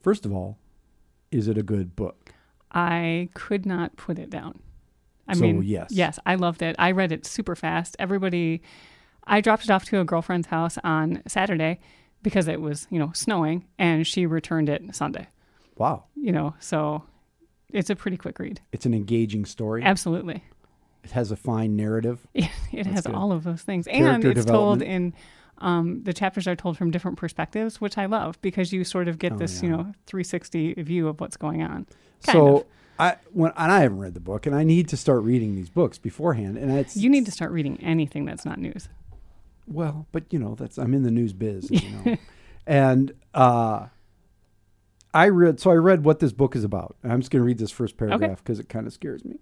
First of all, is it a good book? I could not put it down. I So, mean, yes. yes, I loved it. I read it super fast. Everybody, I dropped it off to a girlfriend's house on Saturday. because it was you know snowing, and she returned it Sunday. Wow. You know, so it's a pretty quick read. It's an engaging story. Absolutely. It has a fine narrative. [laughs] It, it has good. all of those things, and it's told in um, the chapters are told from different perspectives, which I love because you sort of get Oh, this, yeah. you know, 360 view of what's going on. Kind so of. I when and I haven't read the book, and I need to start reading these books beforehand. And it's You need to start reading anything that's not news. well, but you know that's I'm in the news biz, you know, [laughs] and uh, I read so I read what this book is about. I'm just going to read this first paragraph because it kind of scares me.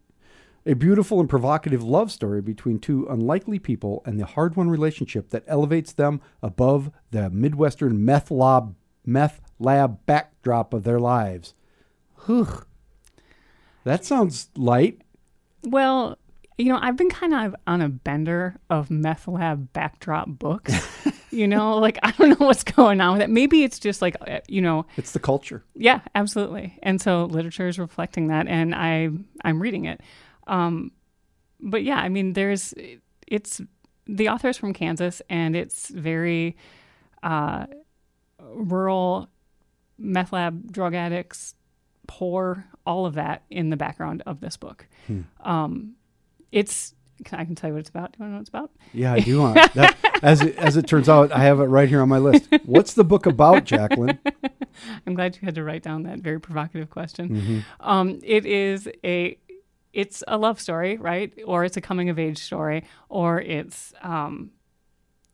A beautiful and provocative love story between two unlikely people and the hard-won relationship that elevates them above the Midwestern meth lab meth lab backdrop of their lives. Whew. That sounds light. Well, you know, I've been kind of on a bender of meth lab backdrop books. [laughs] you know, like I don't know what's going on with it. Maybe it's just like, uh, you know, It's the culture. Yeah, absolutely. And so literature is reflecting that, and I I'm reading it. Um, but yeah, I mean, there's it's the author is from Kansas, and it's very uh, rural, meth lab, drug addicts, poor, all of that in the background of this book. Um, it's I can tell you what it's about. Do you want to know what it's about? Yeah, I do want [laughs] that. As it, as it turns out, I have it right here on my list. What's the book about, Jacqueline? [laughs] I'm glad you had to write down that very provocative question. Mm-hmm. Um, it is a it's a love story, right? Or it's a coming of age story, or it's um,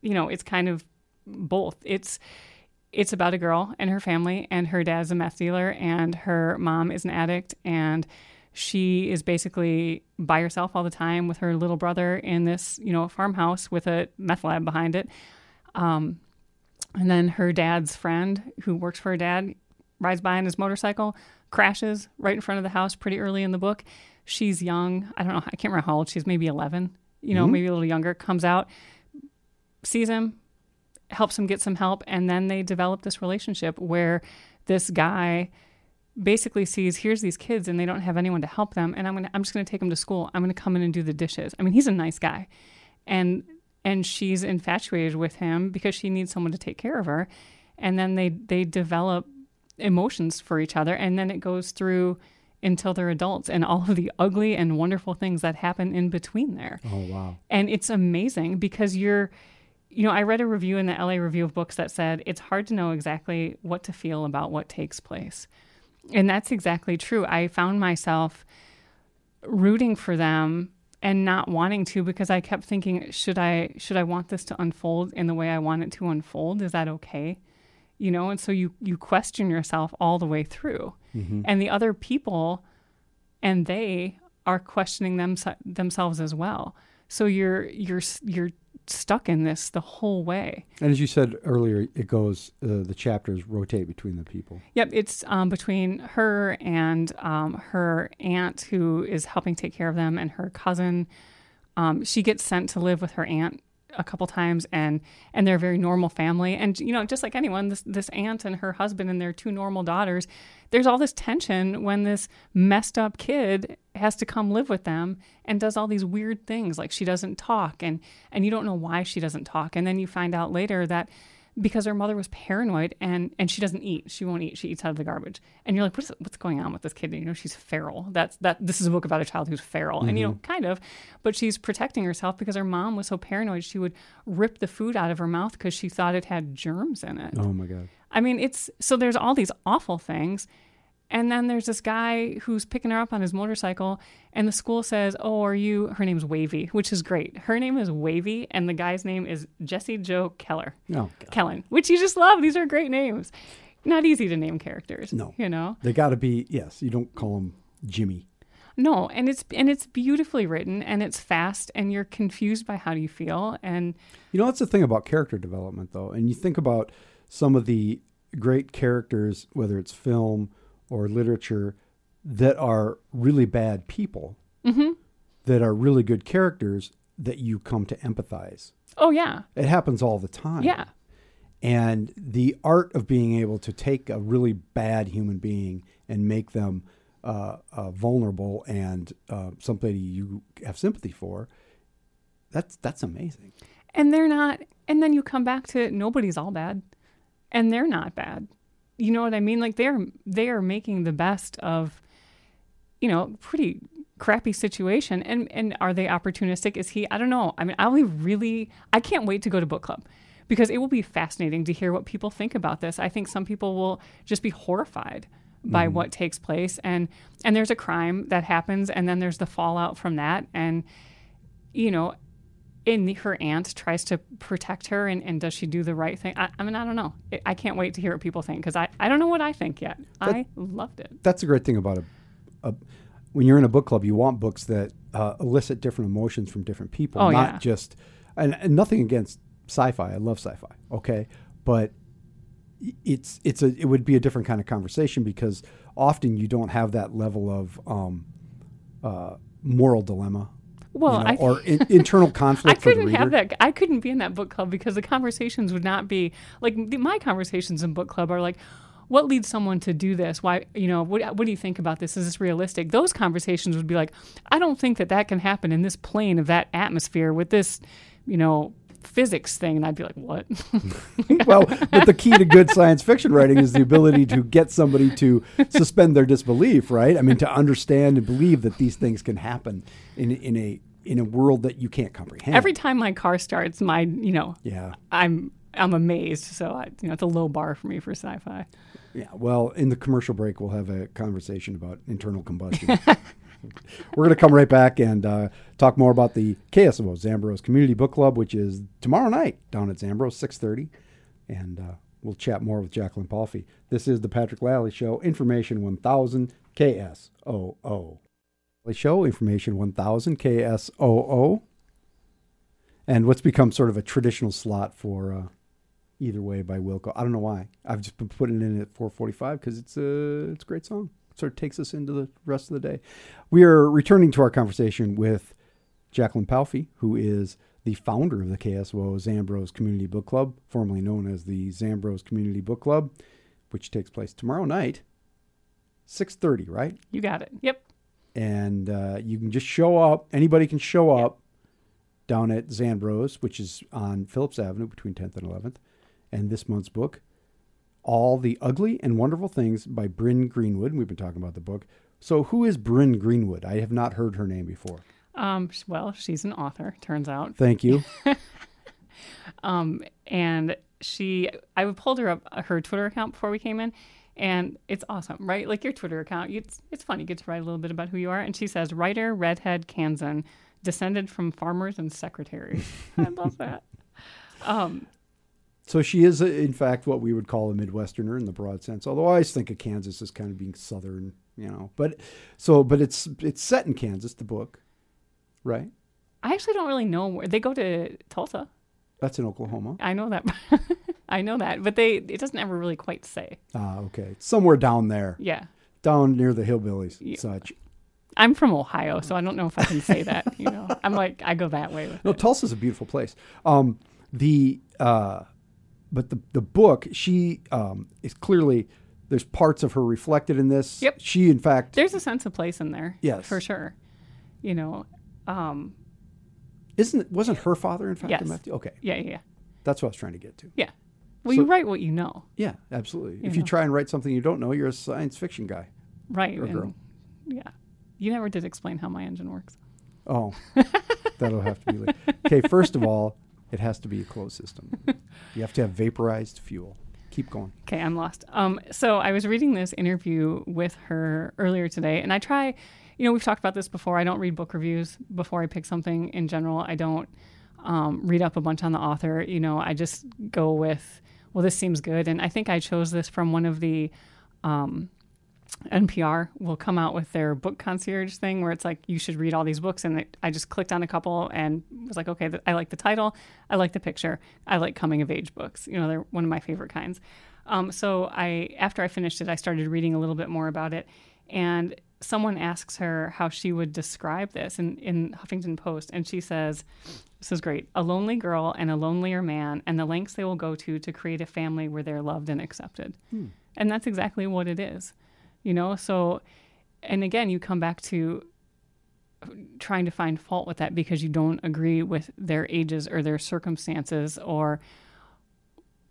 you know, it's kind of both. It's it's about a girl and her family, and her dad's a meth dealer, and her mom is an addict, and she is basically by herself all the time with her little brother in this, you know, farmhouse with a meth lab behind it. Um, and then her dad's friend, who works for her dad, rides by on his motorcycle, crashes right in front of the house pretty early in the book. She's young. I don't know. I can't remember how old she's. Maybe 11, you know, mm-hmm. maybe a little younger. Comes out, sees him, helps him get some help. And then they develop this relationship where this guy basically sees here's these kids and they don't have anyone to help them and I'm going to I'm just going to take them to school. I'm going to come in and do the dishes. I mean, he's a nice guy. And and she's infatuated with him because she needs someone to take care of her. And then they they develop emotions for each other and then it goes through until they're adults and all of the ugly and wonderful things that happen in between there. Oh wow! And it's amazing because you're, you know, I read a review in the LA Review of Books that said it's hard to know exactly what to feel about what takes place. And that's exactly true. I found myself rooting for them and not wanting to because I kept thinking, should I should I want this to unfold in the way I want it to unfold? Is that okay? You know, and so you you question yourself all the way through. And the other people and they are questioning them, themselves as well. So you're you're you're stuck in this the whole way. And as you said earlier, it goes. Uh, the chapters rotate between the people. Yep, it's um, between her and um, her aunt who is helping take care of them, and her cousin. Um, she gets sent to live with her aunt a couple times, and and they're a very normal family. And you know, just like anyone, this this aunt and her husband and their two normal daughters. There's all this tension when this messed up kid has to come live with them and does all these weird things, like she doesn't talk, and and you don't know why she doesn't talk, and then you find out later that because her mother was paranoid and and she doesn't eat. She won't eat. She eats out of the garbage. And you're like, what's what's going on with this kid? You know, she's feral. That's that. This is a book about a child who's feral, and you know, mm-hmm. kind of, but she's protecting herself because her mom was so paranoid. She would rip the food out of her mouth because she thought it had germs in it. Oh my god! I mean, it's so there's all these awful things. And then there's this guy who's picking her up on his motorcycle, and the school says, Oh, are you? Her name's Wavy, which is great. Her name is Wavy, and the guy's name is Jesse Joe Keller. Oh! Kellen, which you just love. These are great names. Not easy to name characters. No. You know? They got to be. Yes, you don't call them Jimmy. No, and it's and it's beautifully written and it's fast and you're confused by how do you feel and You know, that's the thing about character development, though. And you think about some of the great characters, whether it's film or literature, that are really bad people, that are really good characters that you come to empathize. oh yeah. It happens all the time. Yeah. And the art of being able to take a really bad human being and make them uh, uh, vulnerable and uh, somebody you have sympathy for, that's that's amazing. And they're not and then you come back to nobody's all bad. and they're not bad. You know what I mean? Like they're they are making the best of you know, pretty crappy situation and and are they opportunistic? Is he I don't know. I mean, I'll be really I can't wait to go to book club because it will be fascinating to hear what people think about this. I think some people will just be horrified by Mm-hmm. what takes place and and there's a crime that happens and then there's the fallout from that and you know and her aunt tries to protect her and, and does she do the right thing i, I mean i don't know I- can't wait to hear what people think because I, I don't know what i think yet i loved it That's a great thing about a, a when you're in a book club, you want books that uh, elicit different emotions from different people, Oh, not yeah. just and, and nothing against sci-fi. I love sci-fi. Okay, but it's it's a it would be a different kind of conversation because often you don't have that level of um, uh, moral dilemma. Well, you know, I- or [laughs] in, internal I conflict. the couldn't have that. I couldn't be in that book club because the conversations would not be like the, my conversations in book club are like, what leads someone to do this? Why, you know, what, what do you think about this? Is this realistic? Those conversations would be like, I don't think that that can happen in this plane of that atmosphere with this, you know, physics thing. And I'd be like, what? [laughs] well, but the key to good science fiction writing is the ability to get somebody to suspend their disbelief, right? I mean, to understand and believe that these things can happen in in a in a world that you can't comprehend. Every time my car starts, my, you know, yeah, I'm I'm amazed. So I, you know, it's a low bar for me for sci-fi. yeah. Well, in the commercial break, we'll have a conversation about internal combustion. [laughs] We're going to come right back and uh, talk more about the KSO Zandbroz Community Book Club, which is tomorrow night down at Zandbroz, six thirty, and uh, we'll chat more with Jacqueline Palfy. This is the Patrick Lalley Show, Information One Thousand KSOO. Show Information One Thousand KSOO, and what's become sort of a traditional slot for. Uh, Either way by Wilco. I don't know why. I've just been putting it in at 4:45 because it's a it's a great song. Sort of takes us into the rest of the day. We are returning to our conversation with Jacqueline Palfy, who is the founder of the KSO Zandbroz Community Book Club, formerly known as the Zandbroz Community Book Club, which takes place tomorrow night, 6:30, right? You got it. Yep. And uh, you can just show up. Anybody can show up down at Zandbroz, which is on Phillips Avenue between 10th and 11th. And this month's book, All the Ugly and Wonderful Things by Bryn Greenwood. We've been talking about the book. So, who is Bryn Greenwood? I have not heard her name before. Um, well, she's an author, turns out. Thank you. [laughs] Um, and she, I pulled her up her Twitter account before we came in, and it's awesome, right? Like your Twitter account, it's it's fun. You get to write a little bit about who you are. And she says, writer, redhead, Kansan, descended from farmers and secretaries. [laughs] I love that. Um, So, she is, in fact, what we would call a Midwesterner in the broad sense. Although I always think of Kansas as kind of being Southern, you know. But so, but it's it's set in Kansas, the book, right? I actually don't really know where they go to Tulsa. That's in Oklahoma. I know that. [laughs] I know that, but they it doesn't ever really quite say. Ah, okay. Somewhere down there. Yeah. down near the hillbillies and such. I'm from Ohio, so I don't know if I can say that. You know, I'm like I go that way with No, it. Tulsa's a beautiful place. Um, the uh, but the the book she um, is clearly there's parts of her reflected in this. Yep. She in fact There's a sense of place in there. Yes. for sure. You know, um, isn't it wasn't her father in fact Yes. a Matthew? Okay, yeah, yeah, yeah. that's what I was trying to get to. yeah. Well, So- you write what you know, Yeah, absolutely. You if you try and write something you don't know, you're a science fiction guy. right? Or and- girl. Yeah. You never did explain how my engine works. Oh, [laughs] that'll have to be. Later. Okay, first of all, it has to be a closed system. You have to have vaporized fuel. Keep going. Okay, I'm lost. Um, so I was reading this interview with her earlier today, and I try, you know, we've talked about this before. I don't read book reviews before I pick something in general. I don't um, read up a bunch on the author. You know, I just go with, well, this seems good. And I think I chose this from one of the um, NPR will come out with their book concierge thing where it's like you should read all these books and it, I just clicked on a couple and was like okay th- I like the title I like the picture I like coming of age books you know they're one of my favorite kinds um, so I after I finished it I started reading a little bit more about it and someone asks her how she would describe this in, in Huffington Post and she says this is great a lonely girl and a lonelier man and the lengths they will go to to create a family where they're loved and accepted hmm. and that's exactly what it is you know so and again you come back to trying to find fault with that because you don't agree with their ages or their circumstances or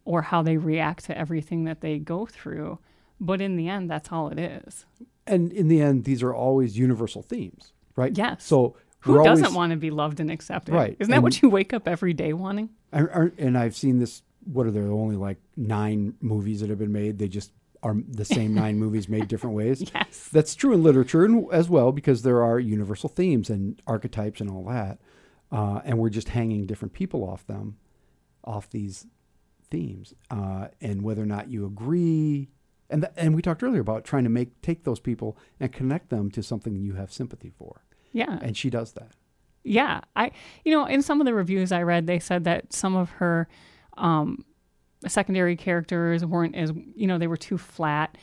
or how they react to everything that they go through. But in the end, that's all it is. And in the end, these are always universal themes, right? Yes. So Who doesn't always- want to be loved and accepted? Right. Isn't that And- what you wake up every day wanting? And I've seen this. What are there only like nine movies that have been made? They just are the same nine [laughs] movies made different ways. Yes. That's true in literature as well because there are universal themes and archetypes and all that, uh, and we're just hanging different people off them, off these themes, uh, and whether or not you agree. And th- and we talked earlier about trying to make take those people and connect them to something you have sympathy for, Yeah. and she does that. Yeah, I you know in some of the reviews I read, they said that some of her um, secondary characters weren't as you know they were too flat.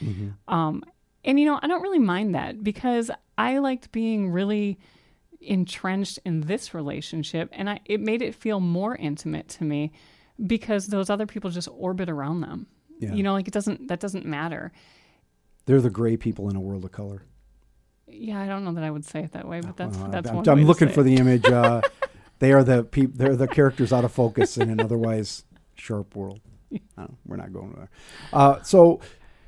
Um, and you know I don't really mind that because I liked being really entrenched in this relationship, and I it made it feel more intimate to me because those other people just orbit around them. Yeah. You know, like it doesn't that doesn't matter. They're the gray people in a world of color. Yeah, I don't know that I would say it that way, but that's Uh, that's I'm, one. I'm way to looking for it. the image. Uh, [laughs] they are the peop- They're the characters out of focus in an otherwise sharp world. No, we're not going there. Uh, so,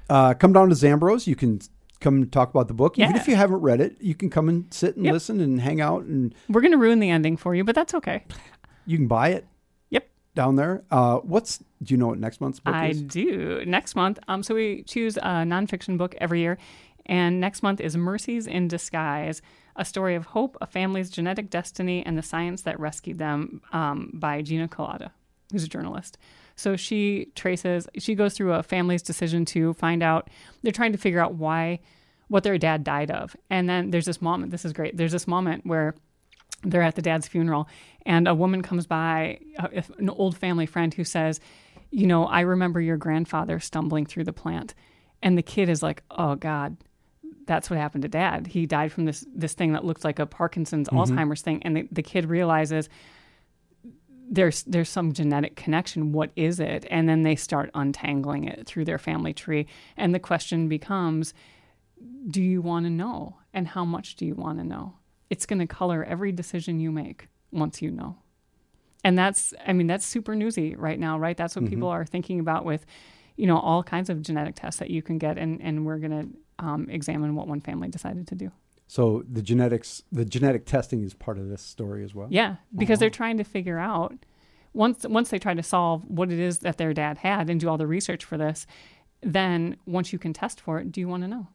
uh, come down to Zandbroz. You can come talk about the book. Even if you haven't read it, you can come and sit and Yep. listen and hang out, and We're gonna ruin the ending for you, but that's okay. you can buy it. Down there. Uh, what's do you know what next month's book I is? I do. Next month, um, so we choose a nonfiction book every year, and next month is Mercies in Disguise, a story of hope, a family's genetic destiny, and the science that rescued them, um, by Gina Kolata, who's a journalist. So she traces, she goes through a family's decision to find out. They're trying to figure out why, what their dad died of, and then there's this moment. This is great. There's this moment where they're at the dad's funeral and a woman comes by uh, an old family friend who says you know i remember your grandfather stumbling through the plant. And the kid is like oh god that's what happened to dad. He died from this this thing that looked like a parkinson's alzheimer's thing. And the, the kid realizes there's there's some genetic connection. What is it? And then they start untangling it through their family tree. And the question becomes do you want to know? And how much do you want to know it's going to color every decision you make once you know. And that's i mean that's super newsy right now right? That's what people are thinking about with you know all kinds of genetic tests that you can get and and we're going to um, examine what one family decided to do. So the genetics, the genetic testing is part of this story as well. yeah because they're trying to figure out once once they try to solve what it is that their dad had and do all the research for this then once you can test for it do you want to know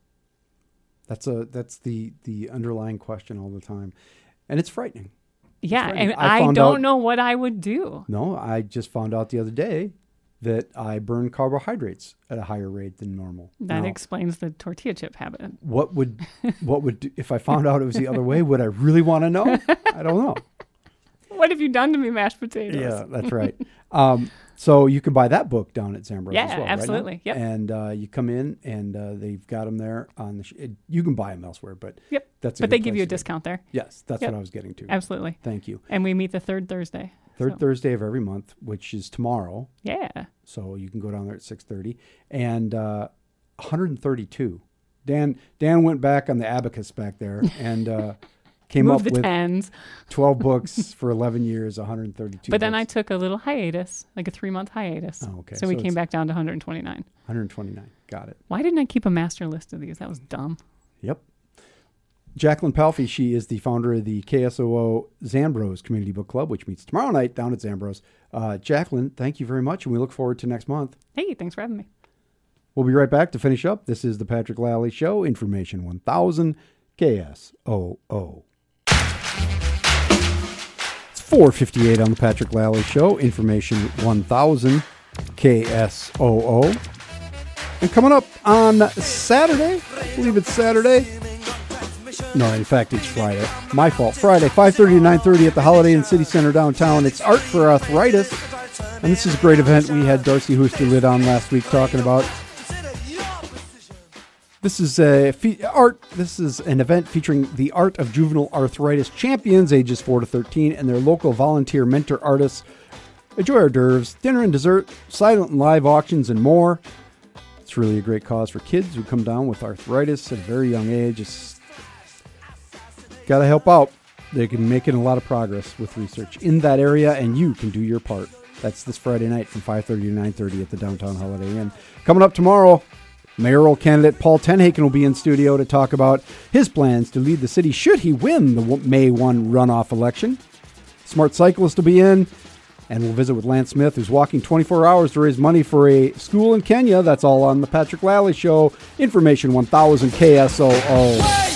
That's a that's the the underlying question all the time, and it's frightening. yeah right. and I i, don't out- know what i would do No, I just found out the other day that I burn carbohydrates at a higher rate than normal. that Now, explains the tortilla chip habit what would what would if I found out it was the other way? Would I really want to know? I don't know. [laughs] what have you done to me mashed potatoes Yeah, that's right. Um, so you can buy that book down at Zandbroz Yeah, as well, right absolutely. Yep. And uh, you come in and uh, they've got them there on the. Sh- it, you can buy them elsewhere, but Yep. that's a but they give you a discount there. Yes, that's Yep. what I was getting to. Absolutely. Thank you. And we meet the third Thursday. Third So, Thursday of every month, which is tomorrow. Yeah. So you can go down there at six thirty and uh, 132. Dan Dan went back on the abacus back there and uh, came Move up the with tens. 12 [laughs] books for 11 years, 132. But then I took a little hiatus, like a three month hiatus. Oh, okay. So, we came back down to 129. 129. Got it. Why didn't I keep a master list of these? That was dumb. Yep. Jacqueline Palfy, she is the founder of the KSOO Zandbroz Community Book Club, which meets tomorrow night down at Zandbroz. Uh, Jacqueline, thank you very much, and we look forward to next month. Hey, thanks for having me. We'll be right back to finish up. This is the Patrick Lalley Show, Information 1000 KSOO. It's 458 on the Patrick Lalley Show, Information 1000 KSOO. And coming up on Saturday, I believe it's Saturday. No, in fact, it's Friday. My fault. Friday, 5.30 to 9.30 at the Holiday Inn City Center downtown. It's Art for Arthritis. And this is a great event. We had Darcy Hooster Lid on last week talking about this is a fe- art. This is an event featuring the art of juvenile arthritis champions, ages four to thirteen, and their local volunteer mentor artists. Enjoy hors d'oeuvres, dinner and dessert, silent and live auctions, and more. It's really a great cause for kids who come down with arthritis at a very young age. It's got to help out. They can make a lot of progress with research in that area, and you can do your part. That's this Friday night from 5:30 to 9:30 at the Downtown Holiday Inn. Coming up tomorrow, mayoral candidate Paul Tenhaken will be in studio to talk about his plans to lead the city should he win the May 1 runoff election. Smart Cyclist will be in, and we'll visit with Lance Smith, who's walking 24 hours to raise money for a school in Kenya. That's all on the Patrick Lalley Show. Information 1000 KSOO.